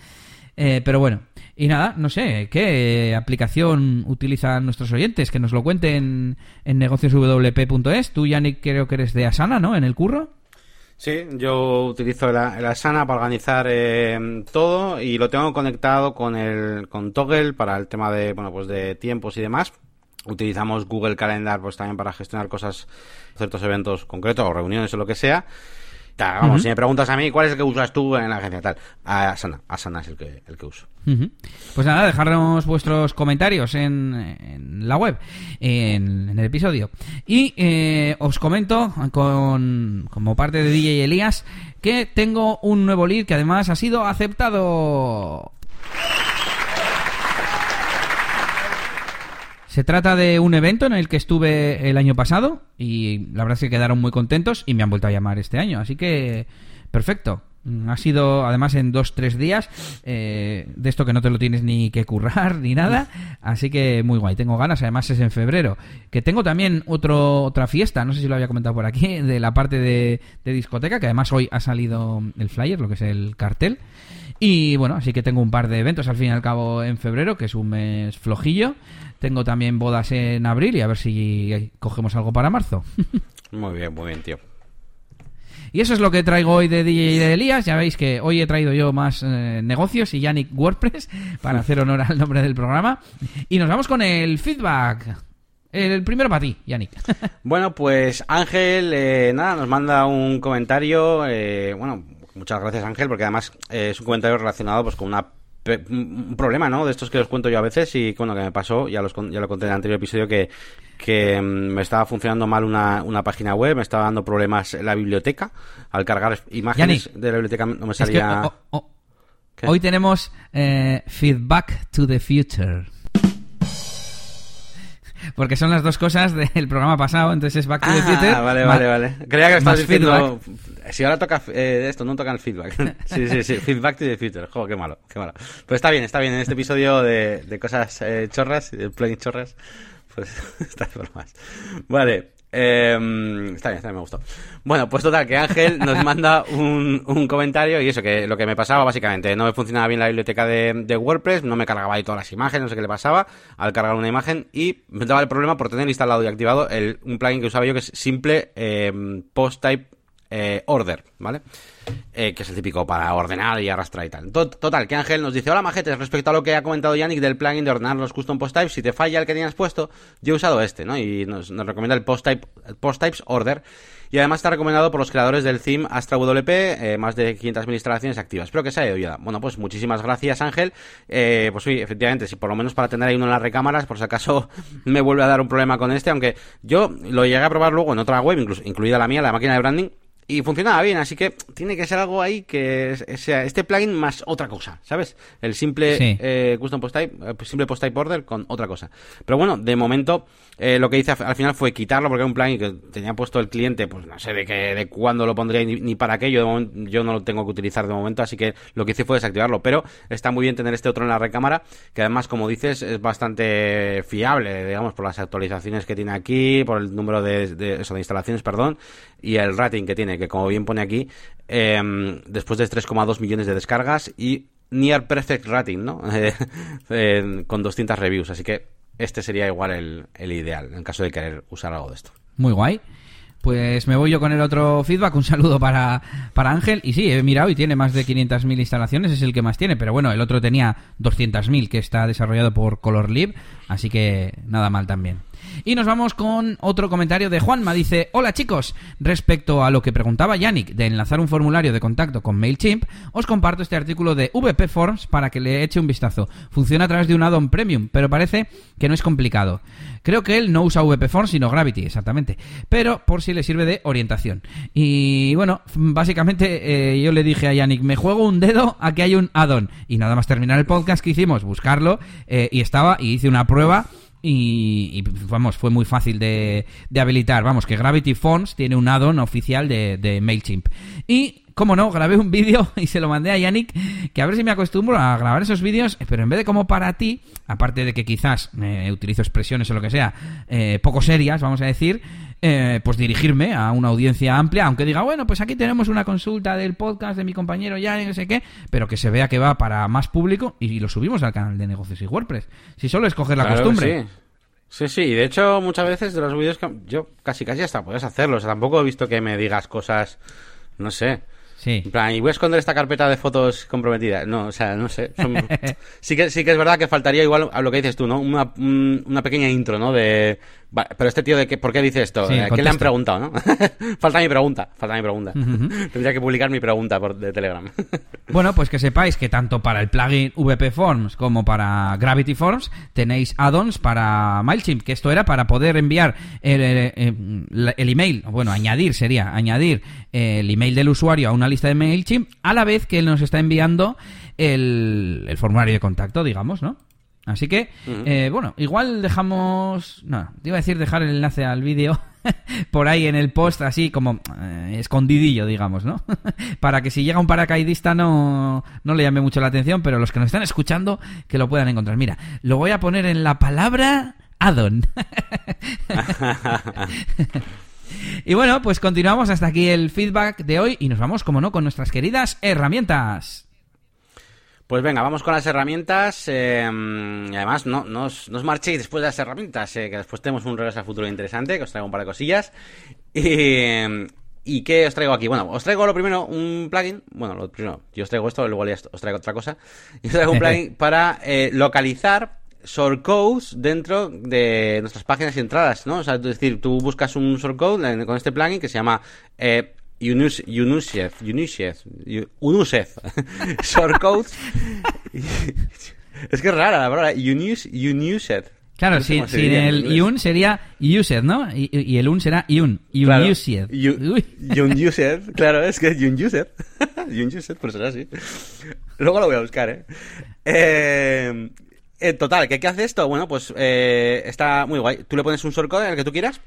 Eh, pero bueno, y nada, no sé, ¿qué aplicación utilizan nuestros oyentes? Que nos lo cuenten en negocioswp.es. Tú, Yannick, creo que eres de Asana, ¿no? En el curro. Sí, yo utilizo la, Asana para organizar eh, todo y lo tengo conectado con el con Toggle para el tema de bueno pues de tiempos y demás. Utilizamos Google Calendar pues también para gestionar cosas, ciertos eventos concretos o reuniones o lo que sea. Vamos, si me preguntas a mí cuál es el que usas tú en la agencia tal, Asana, Asana es el que el que uso. Pues nada, dejarnos vuestros comentarios en, en la web, en, en el episodio. Y eh, os comento, con, como parte de DJ Elías, que tengo un nuevo lead que además ha sido aceptado. Se trata de un evento en el que estuve el año pasado y la verdad es que quedaron muy contentos y me han vuelto a llamar este año. Así que, perfecto. Mm, Ha sido, además, en dos, tres días, eh, de esto que no te lo tienes ni que currar ni nada. Así que muy guay, tengo ganas. Además, es en febrero. Que tengo también otro, otra fiesta, no sé si lo había comentado por aquí, de la parte de, de discoteca, que además hoy ha salido el flyer, lo que es el cartel. Y bueno, así que tengo un par de eventos al fin y al cabo en febrero, que es un mes flojillo. Tengo también bodas en abril y a ver si cogemos algo para marzo. Muy bien, muy bien, tío. Y eso es lo que traigo hoy de DJ de Elías. Ya veis que hoy he traído yo más eh, negocios y Yannick WordPress para hacer honor al nombre del programa. Y nos vamos con el feedback. El primero para ti, Yannick. Bueno, pues Ángel, eh, nada, nos manda un comentario. eh, bueno, muchas gracias Ángel, porque además eh, es un comentario relacionado pues con una un problema, ¿no? De estos que os cuento yo a veces y bueno, que me pasó, ya, los, ya lo conté en el anterior episodio, que, que mm, me estaba funcionando mal una, una página web, me estaba dando problemas en la biblioteca. Al cargar imágenes Yannick, de la biblioteca no me Es que, salía... oh, oh, hoy tenemos eh, feedback to the future. Porque son las dos cosas del programa pasado, entonces es Back to the Future. Ah, vale, ma- vale, vale. Creía que estabas diciendo... Si ahora toca eh, esto, no toca el feedback. sí, sí, sí. Feedback to the future. Joder, qué malo, qué malo. Pues está bien, está bien. En este episodio de, cosas eh, chorras, de plugin chorras, pues está de bromas. Vale. eh, está bien, está bien, me gustó. Bueno, pues total, que Ángel nos manda un, un comentario y eso, que lo que me pasaba básicamente, no me funcionaba bien la biblioteca de, WordPress, no me cargaba ahí todas las imágenes, no sé qué le pasaba al cargar una imagen y me daba el problema por tener instalado y activado el, un plugin que usaba yo que es simple eh, post type eh, order, ¿vale? Eh, que es el típico para ordenar y arrastrar y tal. To- Total, que Ángel nos dice, hola majetes, respecto a lo que ha comentado Yannick del plugin de ordenar los custom post types, si te falla el que tenías puesto, yo he usado este, ¿no? Y nos, recomienda el post, type, post types order. Y además está recomendado por los creadores del theme Astra WP, eh, más de 500.000 instalaciones activas. Espero que se haya oído. Bueno, pues muchísimas gracias Ángel. Pues sí, efectivamente, si por lo menos para tener ahí uno en las recámaras, por si acaso me vuelve a dar un problema con este, aunque yo lo llegué a probar luego en otra web, incluso, incluida la mía, la máquina de branding, y funcionaba bien, así que tiene que ser algo ahí que sea este plugin más otra cosa, ¿sabes? El simple Sí. eh, custom post type, eh, simple post type order con otra cosa. Pero bueno, de momento eh, lo que hice al final fue quitarlo porque era un plugin que tenía puesto el cliente, pues no sé de qué, de cuándo lo pondría ni, ni para qué. Yo, de momento- yo no lo tengo que utilizar de momento, así que lo que hice fue desactivarlo. Pero está muy bien tener este otro en la recámara, que además, como dices, es bastante fiable, digamos, por las actualizaciones que tiene aquí, por el número de, de, eso, de instalaciones, perdón, y el rating que tiene, que como bien pone aquí, eh, después de 3,2 millones de descargas y near perfect rating, ¿no? Eh, con 200 reviews, así que este sería igual el, el ideal en caso de querer usar algo de esto. Muy guay. Pues me voy yo con el otro feedback. Un saludo para, para Ángel. Y sí, he mirado y tiene más de 500.000 instalaciones, es el que más tiene. Pero bueno, el otro tenía 200.000 que está desarrollado por ColorLib. Así que nada mal también. Y nos vamos con otro comentario de Juanma. Dice, hola chicos, respecto a lo que preguntaba Yannick de enlazar un formulario de contacto con MailChimp, os comparto este artículo de VP Forms para que le eche un vistazo. Funciona a través de un add-on premium, pero parece que no es complicado. Creo que él no usa VP Forms, sino Gravity, exactamente. Pero por si le sirve de orientación. Y bueno, básicamente eh, yo le dije a Yannick, me juego un dedo a que hay un add-on. Y nada más terminar el podcast que hicimos, buscarlo, eh, y estaba, y hice una prueba. Y, vamos, fue muy fácil de, de habilitar. Vamos, que Gravity Forms tiene un add-on oficial de, de MailChimp. Y, como no, grabé un vídeo y se lo mandé a Yannick, que a ver si me acostumbro a grabar esos vídeos, pero en vez de como para ti, aparte de que quizás eh, utilizo expresiones o lo que sea, eh, poco serias, vamos a decir, eh, pues dirigirme a una audiencia amplia, aunque diga, bueno, pues aquí tenemos una consulta del podcast de mi compañero Yannick, no sé qué, pero que se vea que va para más público y, lo subimos al canal de negocios y WordPress. Si solo es coger la Claro costumbre. Sí. Sí, y de hecho muchas veces de los vídeos que yo casi casi hasta puedes hacerlo, o sea, tampoco he visto que me digas cosas, no sé, Sí. en plan, y voy a esconder esta carpeta de fotos comprometidas. No, o sea, no sé. son- sí, que, sí que es verdad que faltaría igual a lo que dices tú, ¿no? Una, un- una pequeña intro, ¿no? De. Va, pero este tío, de qué, ¿por qué dice esto? Sí, Eh, ¿Qué le contesta. han preguntado, no? falta mi pregunta, falta mi pregunta. Tendría que publicar mi pregunta por, de Telegram. Bueno, pues que sepáis que tanto para el plugin VP Forms como para Gravity Forms tenéis add-ons para MailChimp, que esto era para poder enviar el, el- el email, bueno, añadir sería, añadir el email del usuario a una lista de MailChimp a la vez que él nos está enviando el, el formulario de contacto, digamos, ¿no? Así que, eh, bueno, igual dejamos... No, te iba a decir dejar el enlace al vídeo, por ahí en el post, así como eh, escondidillo, digamos, ¿no? Para que si llega un paracaidista no, no le llame mucho la atención, pero los que nos están escuchando que lo puedan encontrar. Mira, lo voy a poner en la palabra addon. y bueno, pues continuamos hasta aquí el feedback de hoy y nos vamos, como no, con nuestras queridas herramientas. Pues venga, vamos con las herramientas. Eh, y además, no, no, os, marchéis después de las herramientas, eh, que después tenemos un regreso al futuro interesante, que os traigo un par de cosillas. Y, ¿Y qué os traigo aquí? Bueno, os traigo lo primero un plugin. Bueno, lo primero, yo os traigo esto, luego os traigo otra cosa. Y os traigo un plugin para eh, localizar shortcodes dentro de nuestras páginas y entradas, ¿no? O sea, es decir, tú buscas un shortcode con este plugin que se llama eh, Unusev, Unusev, shortcodes. es que es rara la palabra, Unusev. Claro, sin, el un sería used, ¿no? Y, el un será un. Unused. Unused, claro, es que es unused. unused, por ser así. Luego lo voy a buscar, ¿eh? eh eh, total, ¿qué, ¿qué hace esto? Bueno, pues eh, está muy guay. Tú le pones un shortcode en el que tú quieras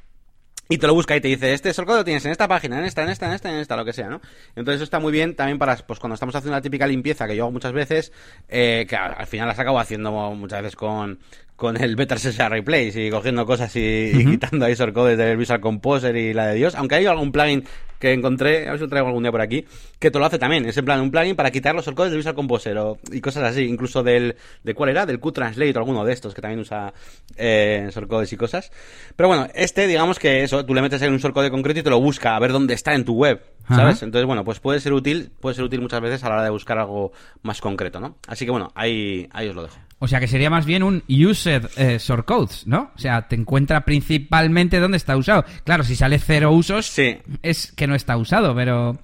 y te lo busca y te dice, este shortcode lo tienes en esta página, en esta, en esta, en esta, en esta, lo que sea, ¿no? Entonces eso está muy bien también para, pues cuando estamos haciendo la típica limpieza que yo hago muchas veces, eh, que al final las acabo haciendo muchas veces con, con el Better Session Replace y cogiendo cosas y, quitando ahí shortcodes del Visual Composer y la de Dios. Aunque hay algún plugin que encontré, a ver si lo traigo algún día por aquí, que te lo hace también. Es en plan un plugin para quitar los shortcodes del Visual Composer y cosas así. Incluso del, ¿de cuál era? Del Q-Translate o alguno de estos que también usa eh, shortcodes y cosas. Pero bueno, este, digamos que eso, tú le metes en un shortcode concreto y te lo busca a ver dónde está en tu web. ¿Sabes? Entonces, bueno, pues puede ser útil, puede ser útil muchas veces a la hora de buscar algo más concreto, ¿no? Así que bueno, ahí, ahí os lo dejo. O sea que sería más bien un used eh, shortcodes, ¿no? O sea, te encuentra principalmente dónde está usado. Claro, si sale cero usos, es que no está usado, pero...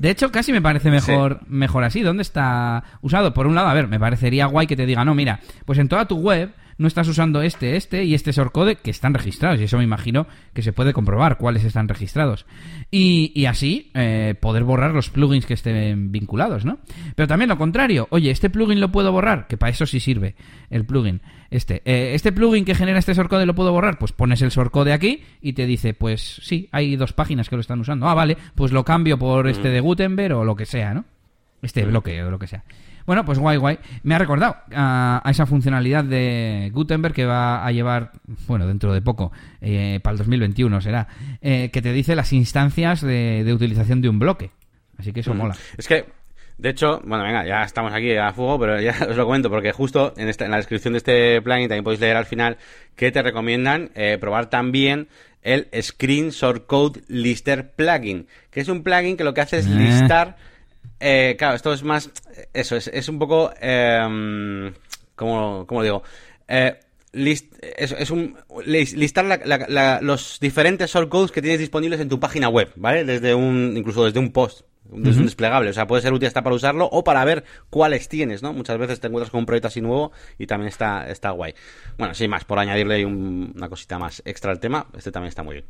De hecho, casi me parece mejor, mejor así. ¿Dónde está usado? Por un lado, a ver, me parecería guay que te diga, no, mira, pues en toda tu web no estás usando este, este y este shortcode que están registrados. Y eso me imagino que se puede comprobar cuáles están registrados. Y, así eh, poder borrar los plugins que estén vinculados, ¿no? Pero también lo contrario. Oye, este plugin lo puedo borrar, que para eso sí sirve el plugin. Este, eh, este plugin que genera este shortcode lo puedo borrar, pues pones el shortcode aquí y te dice, pues sí, hay dos páginas que lo están usando. Ah, vale, pues lo cambio por este de Gutenberg o lo que sea, ¿no? Este bloque o lo que sea. Bueno, pues guay, guay. Me ha recordado a, esa funcionalidad de Gutenberg que va a llevar, bueno, dentro de poco, eh, para el 2021 será, eh, que te dice las instancias de, utilización de un bloque. Así que eso mola. Es que de hecho, bueno, venga, ya estamos aquí a fuego, pero ya os lo comento porque justo en, esta, en la descripción de este plugin también podéis leer al final que te recomiendan eh, probar también el Screen Short Code Lister plugin, que es un plugin que lo que hace es listar eh, claro, esto es más. Eso, es, es un poco. Eh, ¿cómo, digo? Eh, es, un, listar los diferentes shortcodes que tienes disponibles en tu página web, ¿vale? Desde un, incluso desde un post, desde un desplegable. O sea, puede ser útil hasta para usarlo o para ver cuáles tienes, ¿no? Muchas veces te encuentras con un proyecto así nuevo y también está, está guay. Bueno, sin más, por añadirle una cosita más extra al tema, este también está muy bien.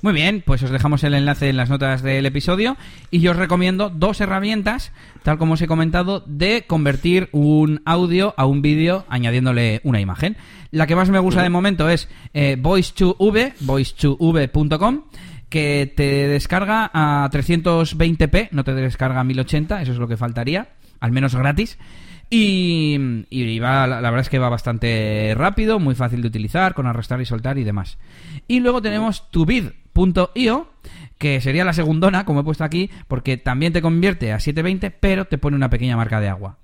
Muy bien, pues os dejamos el enlace en las notas del episodio y yo os recomiendo dos herramientas, tal como os he comentado, de convertir un audio a un vídeo añadiéndole una imagen. La que más me gusta de momento es eh, voice2v, voice2v.com que te descarga a 320p, no te descarga a 1080, eso es lo que faltaría, al menos gratis. Y, va, la, verdad es que va bastante rápido, muy fácil de utilizar, con arrastrar y soltar y demás. Y luego tenemos Tubid, .io, que sería la segundona, como he puesto aquí, porque también te convierte a 720, pero te pone una pequeña marca de agua.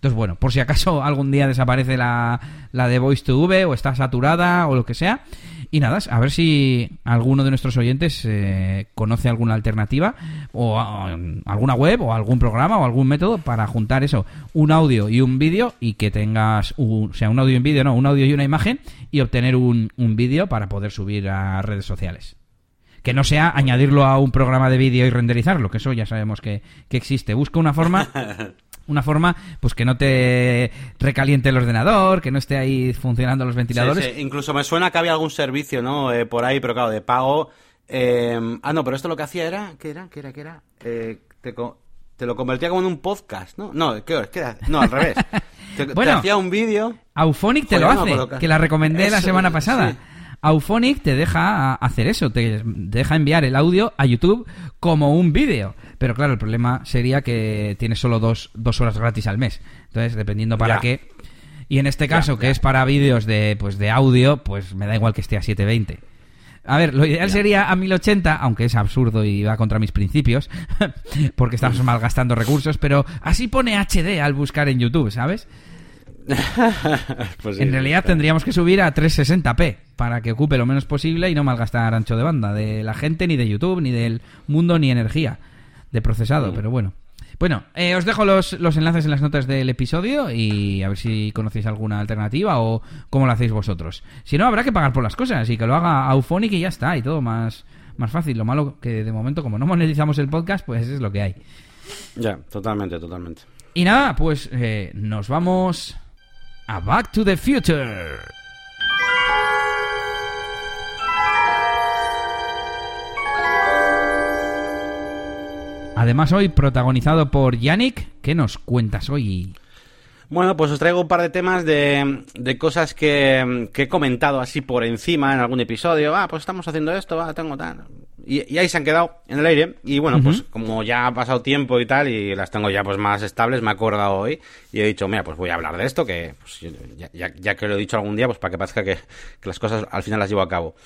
Entonces, bueno, por si acaso algún día desaparece la, la de Voice 2 V o está saturada o lo que sea. Y nada, a ver si alguno de nuestros oyentes eh, conoce alguna alternativa o, alguna web o algún programa o algún método para juntar eso, un audio y un vídeo y que tengas, un, o sea, un audio y un vídeo, no, un audio y una imagen y obtener un vídeo para poder subir a redes sociales que no sea añadirlo a un programa de vídeo y renderizarlo, que eso ya sabemos que, existe. Busca una forma una forma pues que no te recaliente el ordenador, que no esté ahí funcionando los ventiladores. Incluso me suena que había algún servicio, ¿no? Eh, por ahí, pero claro, de pago. Eh, ah, no, pero esto lo que hacía era, ¿qué era? ¿Qué era? ¿Qué era? Eh, te, lo convertía como en un podcast, ¿no? No, ¿qué, qué No, al revés. Te, bueno, hacía un vídeo. Auphonic te lo hace, que... la recomendé la semana pasada. Auphonic te deja hacer eso, te deja enviar el audio a YouTube como un vídeo. Pero claro, el problema sería que tienes solo dos, dos horas gratis al mes. Entonces, dependiendo para qué. Y en este caso, que es para vídeos de, pues, de audio, pues me da igual que esté a 720. A ver, lo ideal sería a 1080, aunque es absurdo y va contra mis principios, porque estamos malgastando recursos, pero así pone HD al buscar en YouTube, ¿sabes? Pues en realidad tendríamos que subir a 360p para que ocupe lo menos posible y no malgastar ancho de banda de la gente, ni de YouTube, ni del mundo, ni energía de procesado, mm. pero bueno. Bueno, eh, os dejo los, los, enlaces en las notas del episodio y a ver si conocéis alguna alternativa o cómo lo hacéis vosotros. Si no, habrá que pagar por las cosas y que lo haga Auphonic y ya está, y todo más, más fácil. Lo malo que de momento, como no monetizamos el podcast, pues es lo que hay. Ya, totalmente, totalmente. Y nada, pues eh, nos vamos a Back to the Future. Además hoy protagonizado por Yannick. ¿Qué nos cuentas hoy? Bueno, pues os traigo un par de temas de, de cosas que, que, he comentado así por encima en algún episodio. Ah, pues estamos haciendo esto, ah, tengo tal. Y, ahí se han quedado en el aire. Y bueno, pues como ya ha pasado tiempo y tal, y las tengo ya pues más estables, me he acordado hoy y he dicho, mira, pues voy a hablar de esto, que pues, ya, ya, que lo he dicho algún día, pues para que parezca que, que las cosas al final las llevo a cabo.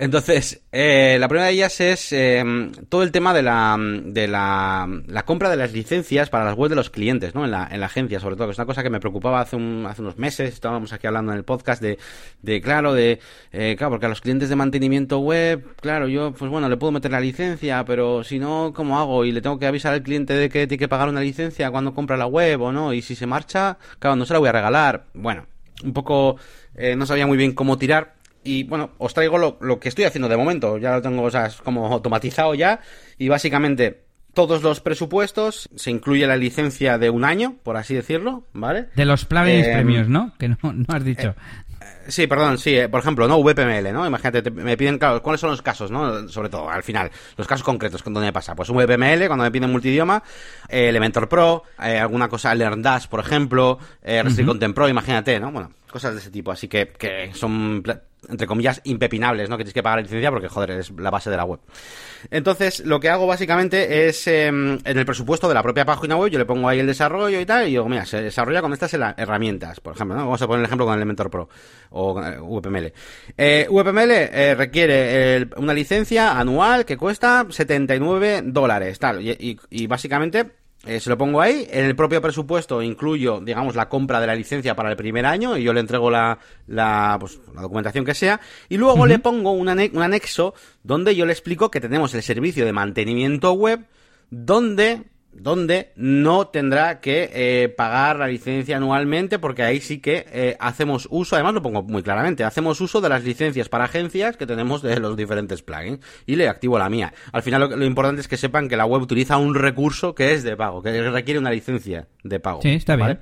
Entonces, eh, la primera de ellas es eh, todo el tema de la, de la, la, compra de las licencias para las webs de los clientes, ¿no? En la, en la agencia, sobre todo, que es una cosa que me preocupaba hace, un, hace unos meses, estábamos aquí hablando en el podcast de, de claro, de, eh, claro, porque a los clientes de mantenimiento web, claro, yo, pues bueno, le puedo meter la licencia, pero si no, ¿cómo hago? Y le tengo que avisar al cliente de que tiene que pagar una licencia cuando compra la web o no, y si se marcha, claro, no se la voy a regalar. Bueno, un poco, no sabía muy bien cómo tirar y bueno, os traigo lo, lo, que estoy haciendo de momento. Ya lo tengo, o sea, es como automatizado ya. Y básicamente, todos los presupuestos, se incluye la licencia de un año, por así decirlo, ¿vale? De los plugins eh, premios, ¿no? Que no, no has dicho. Eh, sí, perdón, sí, eh, por ejemplo, ¿no? VPML, ¿no? Imagínate, me piden, claro, ¿cuáles son los casos, no? Sobre todo, al final, los casos concretos, ¿dónde me pasa? Pues un VPML, cuando me piden multidioma, Elementor Pro, alguna cosa LearnDash, por ejemplo, Restrict Content Pro, imagínate, ¿no? Bueno, cosas de ese tipo, así que, que son entre comillas, impepinables, ¿no? Que tienes que pagar la licencia porque, joder, es la base de la web. Entonces, lo que hago básicamente es, em, en el presupuesto de la propia página web, yo le pongo ahí el desarrollo y tal, y digo, mira, se desarrolla con estas herramientas, por ejemplo, ¿no? Vamos a poner el ejemplo con Elementor Pro o VPML. Eh, VPML eh, requiere una licencia anual que cuesta 79 dólares, tal, y básicamente eh, se lo pongo ahí. En el propio presupuesto incluyo, digamos, la compra de la licencia para el primer año y yo le entrego la, la, pues, la documentación que sea. Y luego le pongo un, un anexo donde yo le explico que tenemos el servicio de mantenimiento web donde donde no tendrá que eh, pagar la licencia anualmente porque ahí sí que eh, hacemos uso, además lo pongo muy claramente, hacemos uso de las licencias para agencias que tenemos de los diferentes plugins y le activo la mía. Al final lo, importante es que sepan que la web utiliza un recurso que es de pago, que requiere una licencia de pago. Sí, está bien.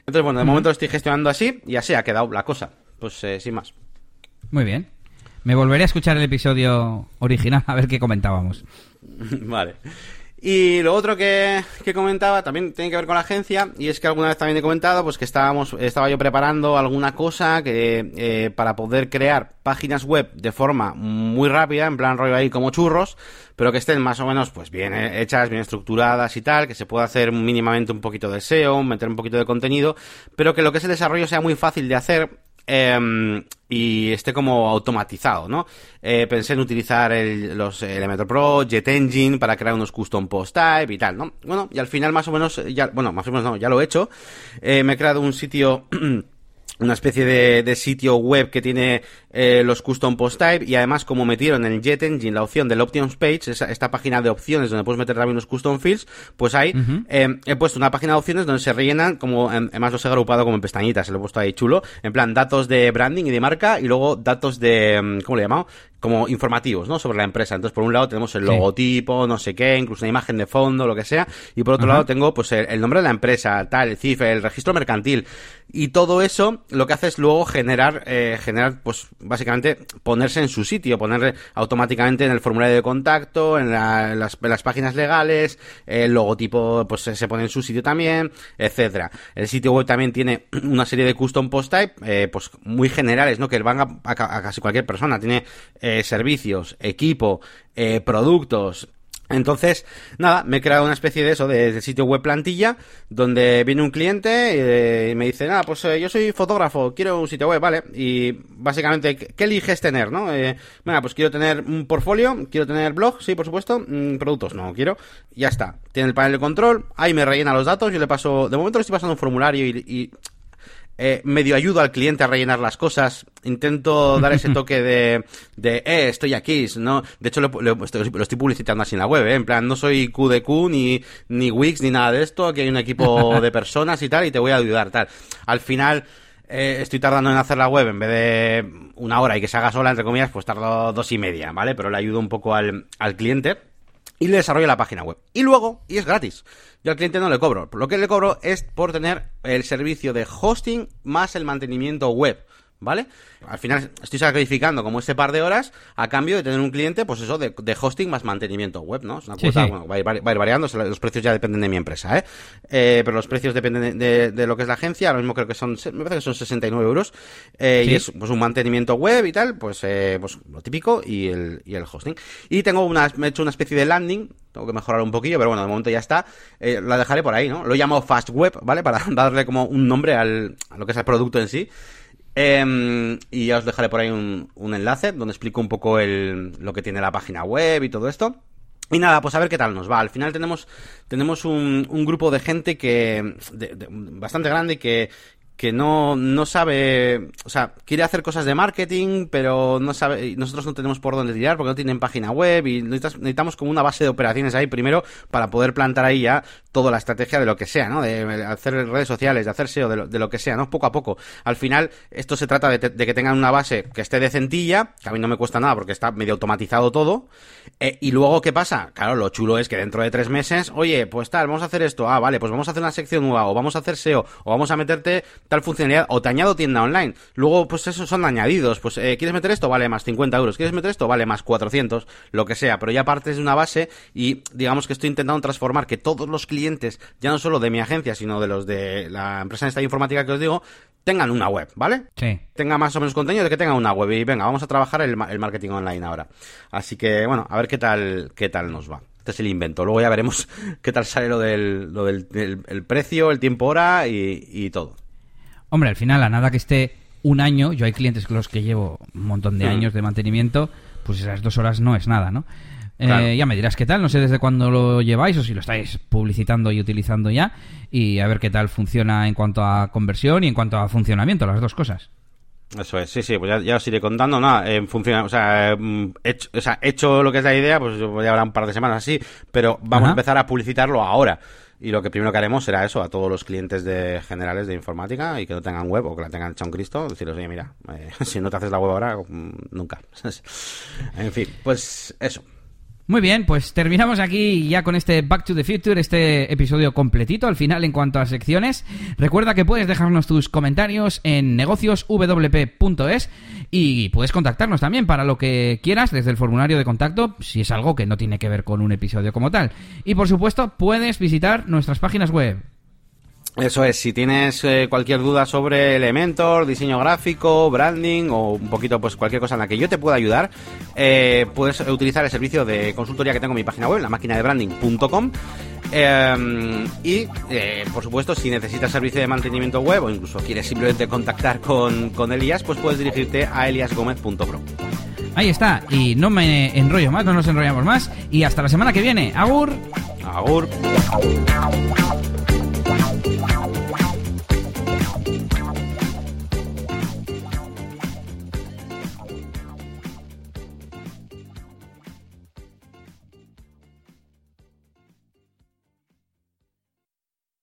Entonces, bueno, de momento lo estoy gestionando así y así ha quedado la cosa. Pues eh, sin más. Muy bien. Me volveré a escuchar el episodio original a ver qué comentábamos. vale. Y lo otro que, que, comentaba también tiene que ver con la agencia y es que alguna vez también he comentado pues que estábamos estaba yo preparando alguna cosa que eh, para poder crear páginas web de forma muy rápida en plan rollo ahí como churros pero que estén más o menos pues bien hechas bien estructuradas y tal que se pueda hacer mínimamente un poquito de SEO meter un poquito de contenido pero que lo que es el desarrollo sea muy fácil de hacer eh, y esté como automatizado, ¿no? Eh, pensé en utilizar los Elementor Pro, Jet Engine para crear unos custom post type y tal, ¿no? Bueno, y al final más o menos, ya, bueno, más o menos no, ya lo he hecho. Eh, me he creado un sitio una especie de, sitio web que tiene eh, los custom post type y además como metieron en el Jet Engine la opción del Options Page, esa, esta página de opciones donde puedes meter también unos custom fields, pues ahí eh, he puesto una página de opciones donde se rellenan como, además los he agrupado como en pestañitas, se lo he puesto ahí chulo, en plan datos de branding y de marca y luego datos de, ¿cómo le he llamado? como informativos, ¿no? Sobre la empresa. Entonces, por un lado tenemos el logotipo, no sé qué, incluso una imagen de fondo, lo que sea. Y por otro lado tengo, pues, el, nombre de la empresa, tal, el CIF, el registro mercantil. Y todo eso lo que hace es luego generar, eh, generar, pues, básicamente ponerse en su sitio, ponerle automáticamente en el formulario de contacto, en, las, páginas legales, el logotipo pues se pone en su sitio también, etcétera. El sitio web también tiene una serie de custom post type, eh, pues muy generales, ¿no? Que van a, casi cualquier persona. Tiene eh, servicios, equipo, eh, productos, entonces, nada, me he creado una especie de eso, de, sitio web plantilla, donde viene un cliente y, eh, me dice, nada, pues eh, yo soy fotógrafo, quiero un sitio web, ¿vale? Y básicamente, ¿qué, eliges tener, no? Eh, pues quiero tener un portfolio, quiero tener blog, sí, por supuesto, mm, productos, no, quiero, ya está. Tiene el panel de control, ahí me rellena los datos, yo le paso, de momento le estoy pasando un formulario y eh, medio ayudo al cliente a rellenar las cosas, intento dar ese toque de, de eh, estoy aquí, ¿no? De hecho, lo, estoy, publicitando así en la web, ¿eh? En plan, no soy QDQ, ni, ni Wix, ni nada de esto, aquí hay un equipo de personas y tal, y te voy a ayudar, tal. Al final, eh, estoy tardando en hacer la web, en vez de una hora y que se haga sola, entre comillas, pues tardo dos y media, ¿vale? Pero le ayudo un poco al, al cliente y le desarrollo la página web. Y luego, y es gratis. Yo al cliente no le cobro. Lo que le cobro es por tener el servicio de hosting más el mantenimiento web. ¿Vale? Al final estoy sacrificando como ese par de horas a cambio de tener un cliente, pues eso, de, hosting más mantenimiento web, ¿no? Es una cuota, bueno, va a, ir, variando, los precios ya dependen de mi empresa, ¿eh? eh pero los precios dependen de, lo que es la agencia, ahora mismo creo que son, me parece que son 69 euros, eh, y es pues un mantenimiento web y tal, pues, eh, pues lo típico y el, y el hosting. Y tengo una, me he hecho una especie de landing, tengo que mejorar un poquillo, pero bueno, de momento ya está, eh, la dejaré por ahí, ¿no? Lo llamo Fast Web, ¿vale? Para darle como un nombre al, a lo que es el producto en sí. Em, y ya os dejaré por ahí un, enlace donde explico un poco el, lo que tiene la página web y todo esto. Y nada, pues a ver qué tal nos va. Al final tenemos, tenemos un, un grupo de gente que, bastante grande que, que no, no sabe, o sea, quiere hacer cosas de marketing, pero no sabe, nosotros no tenemos por dónde tirar porque no tienen página web y necesitamos como una base de operaciones ahí primero para poder plantar ahí ya toda la estrategia de lo que sea, ¿no? De hacer redes sociales, de hacer SEO, de lo, que sea, ¿no? Poco a poco. Al final, esto se trata de, que tengan una base que esté decentilla, que a mí no me cuesta nada porque está medio automatizado todo. Eh, y luego, ¿qué pasa? Claro, lo chulo es que dentro de tres meses, oye, pues tal, vamos a hacer esto, ah, vale, pues vamos a hacer una sección nueva, o vamos a hacer SEO, o vamos a meterte tal funcionalidad, o te añado tienda online. Luego, pues esos son añadidos. Pues, eh, ¿quieres meter esto? Vale más 50 euros. ¿Quieres meter esto? Vale más 400, lo que sea. Pero ya partes de una base y digamos que estoy intentando transformar que todos los clientes, ya no solo de mi agencia, sino de los de la empresa de esta informática que os digo, tengan una web, ¿vale? Sí. Tenga más o menos contenido de que tengan una web. Y venga, vamos a trabajar el, el marketing online ahora. Así que, bueno, a ver qué tal, qué tal nos va este es el invento. Luego ya veremos qué tal sale lo del, lo del el, precio, el tiempo hora y, y, todo. Hombre, al final, a nada que esté un año, yo hay clientes con los que llevo un montón de mm. años de mantenimiento, pues esas dos horas no es nada, ¿no? Eh, ya me dirás qué tal, no sé desde cuándo lo lleváis o si lo estáis publicitando y utilizando ya y a ver qué tal funciona en cuanto a conversión y en cuanto a funcionamiento, las dos cosas. Eso es, sí, sí, pues ya, os iré contando, nada, eh, funciona, o sea, mm, hecho, o sea, hecho lo que es la idea, pues ya habrá un par de semanas así, pero vamos a empezar a publicitarlo ahora. Y lo que primero que haremos será eso, a todos los clientes de generales de informática y que no tengan web o que la tengan hecha un Cristo, decirles, oye, mira, eh, si no te haces la web ahora, mm, nunca. en fin, pues eso. Muy bien, pues terminamos aquí ya con este Back to the Future, este episodio completito al final en cuanto a secciones. Recuerda que puedes dejarnos tus comentarios en negocioswp.es y puedes contactarnos también para lo que quieras desde el formulario de contacto si es algo que no tiene que ver con un episodio como tal. Y por supuesto, puedes visitar nuestras páginas web eso es, si tienes eh, cualquier duda sobre Elementor, diseño gráfico, branding o un poquito pues cualquier cosa en la que yo te pueda ayudar, eh, puedes utilizar el servicio de consultoría que tengo en mi página web, la máquina de branding.com. Eh, y, por supuesto, si necesitas servicio de mantenimiento web o incluso quieres simplemente contactar con, con Elias, pues puedes dirigirte a eliasgomez.pro. Ahí está, y no me enrollo más, no nos enrollamos más, y hasta la semana que viene. Agur. Agur.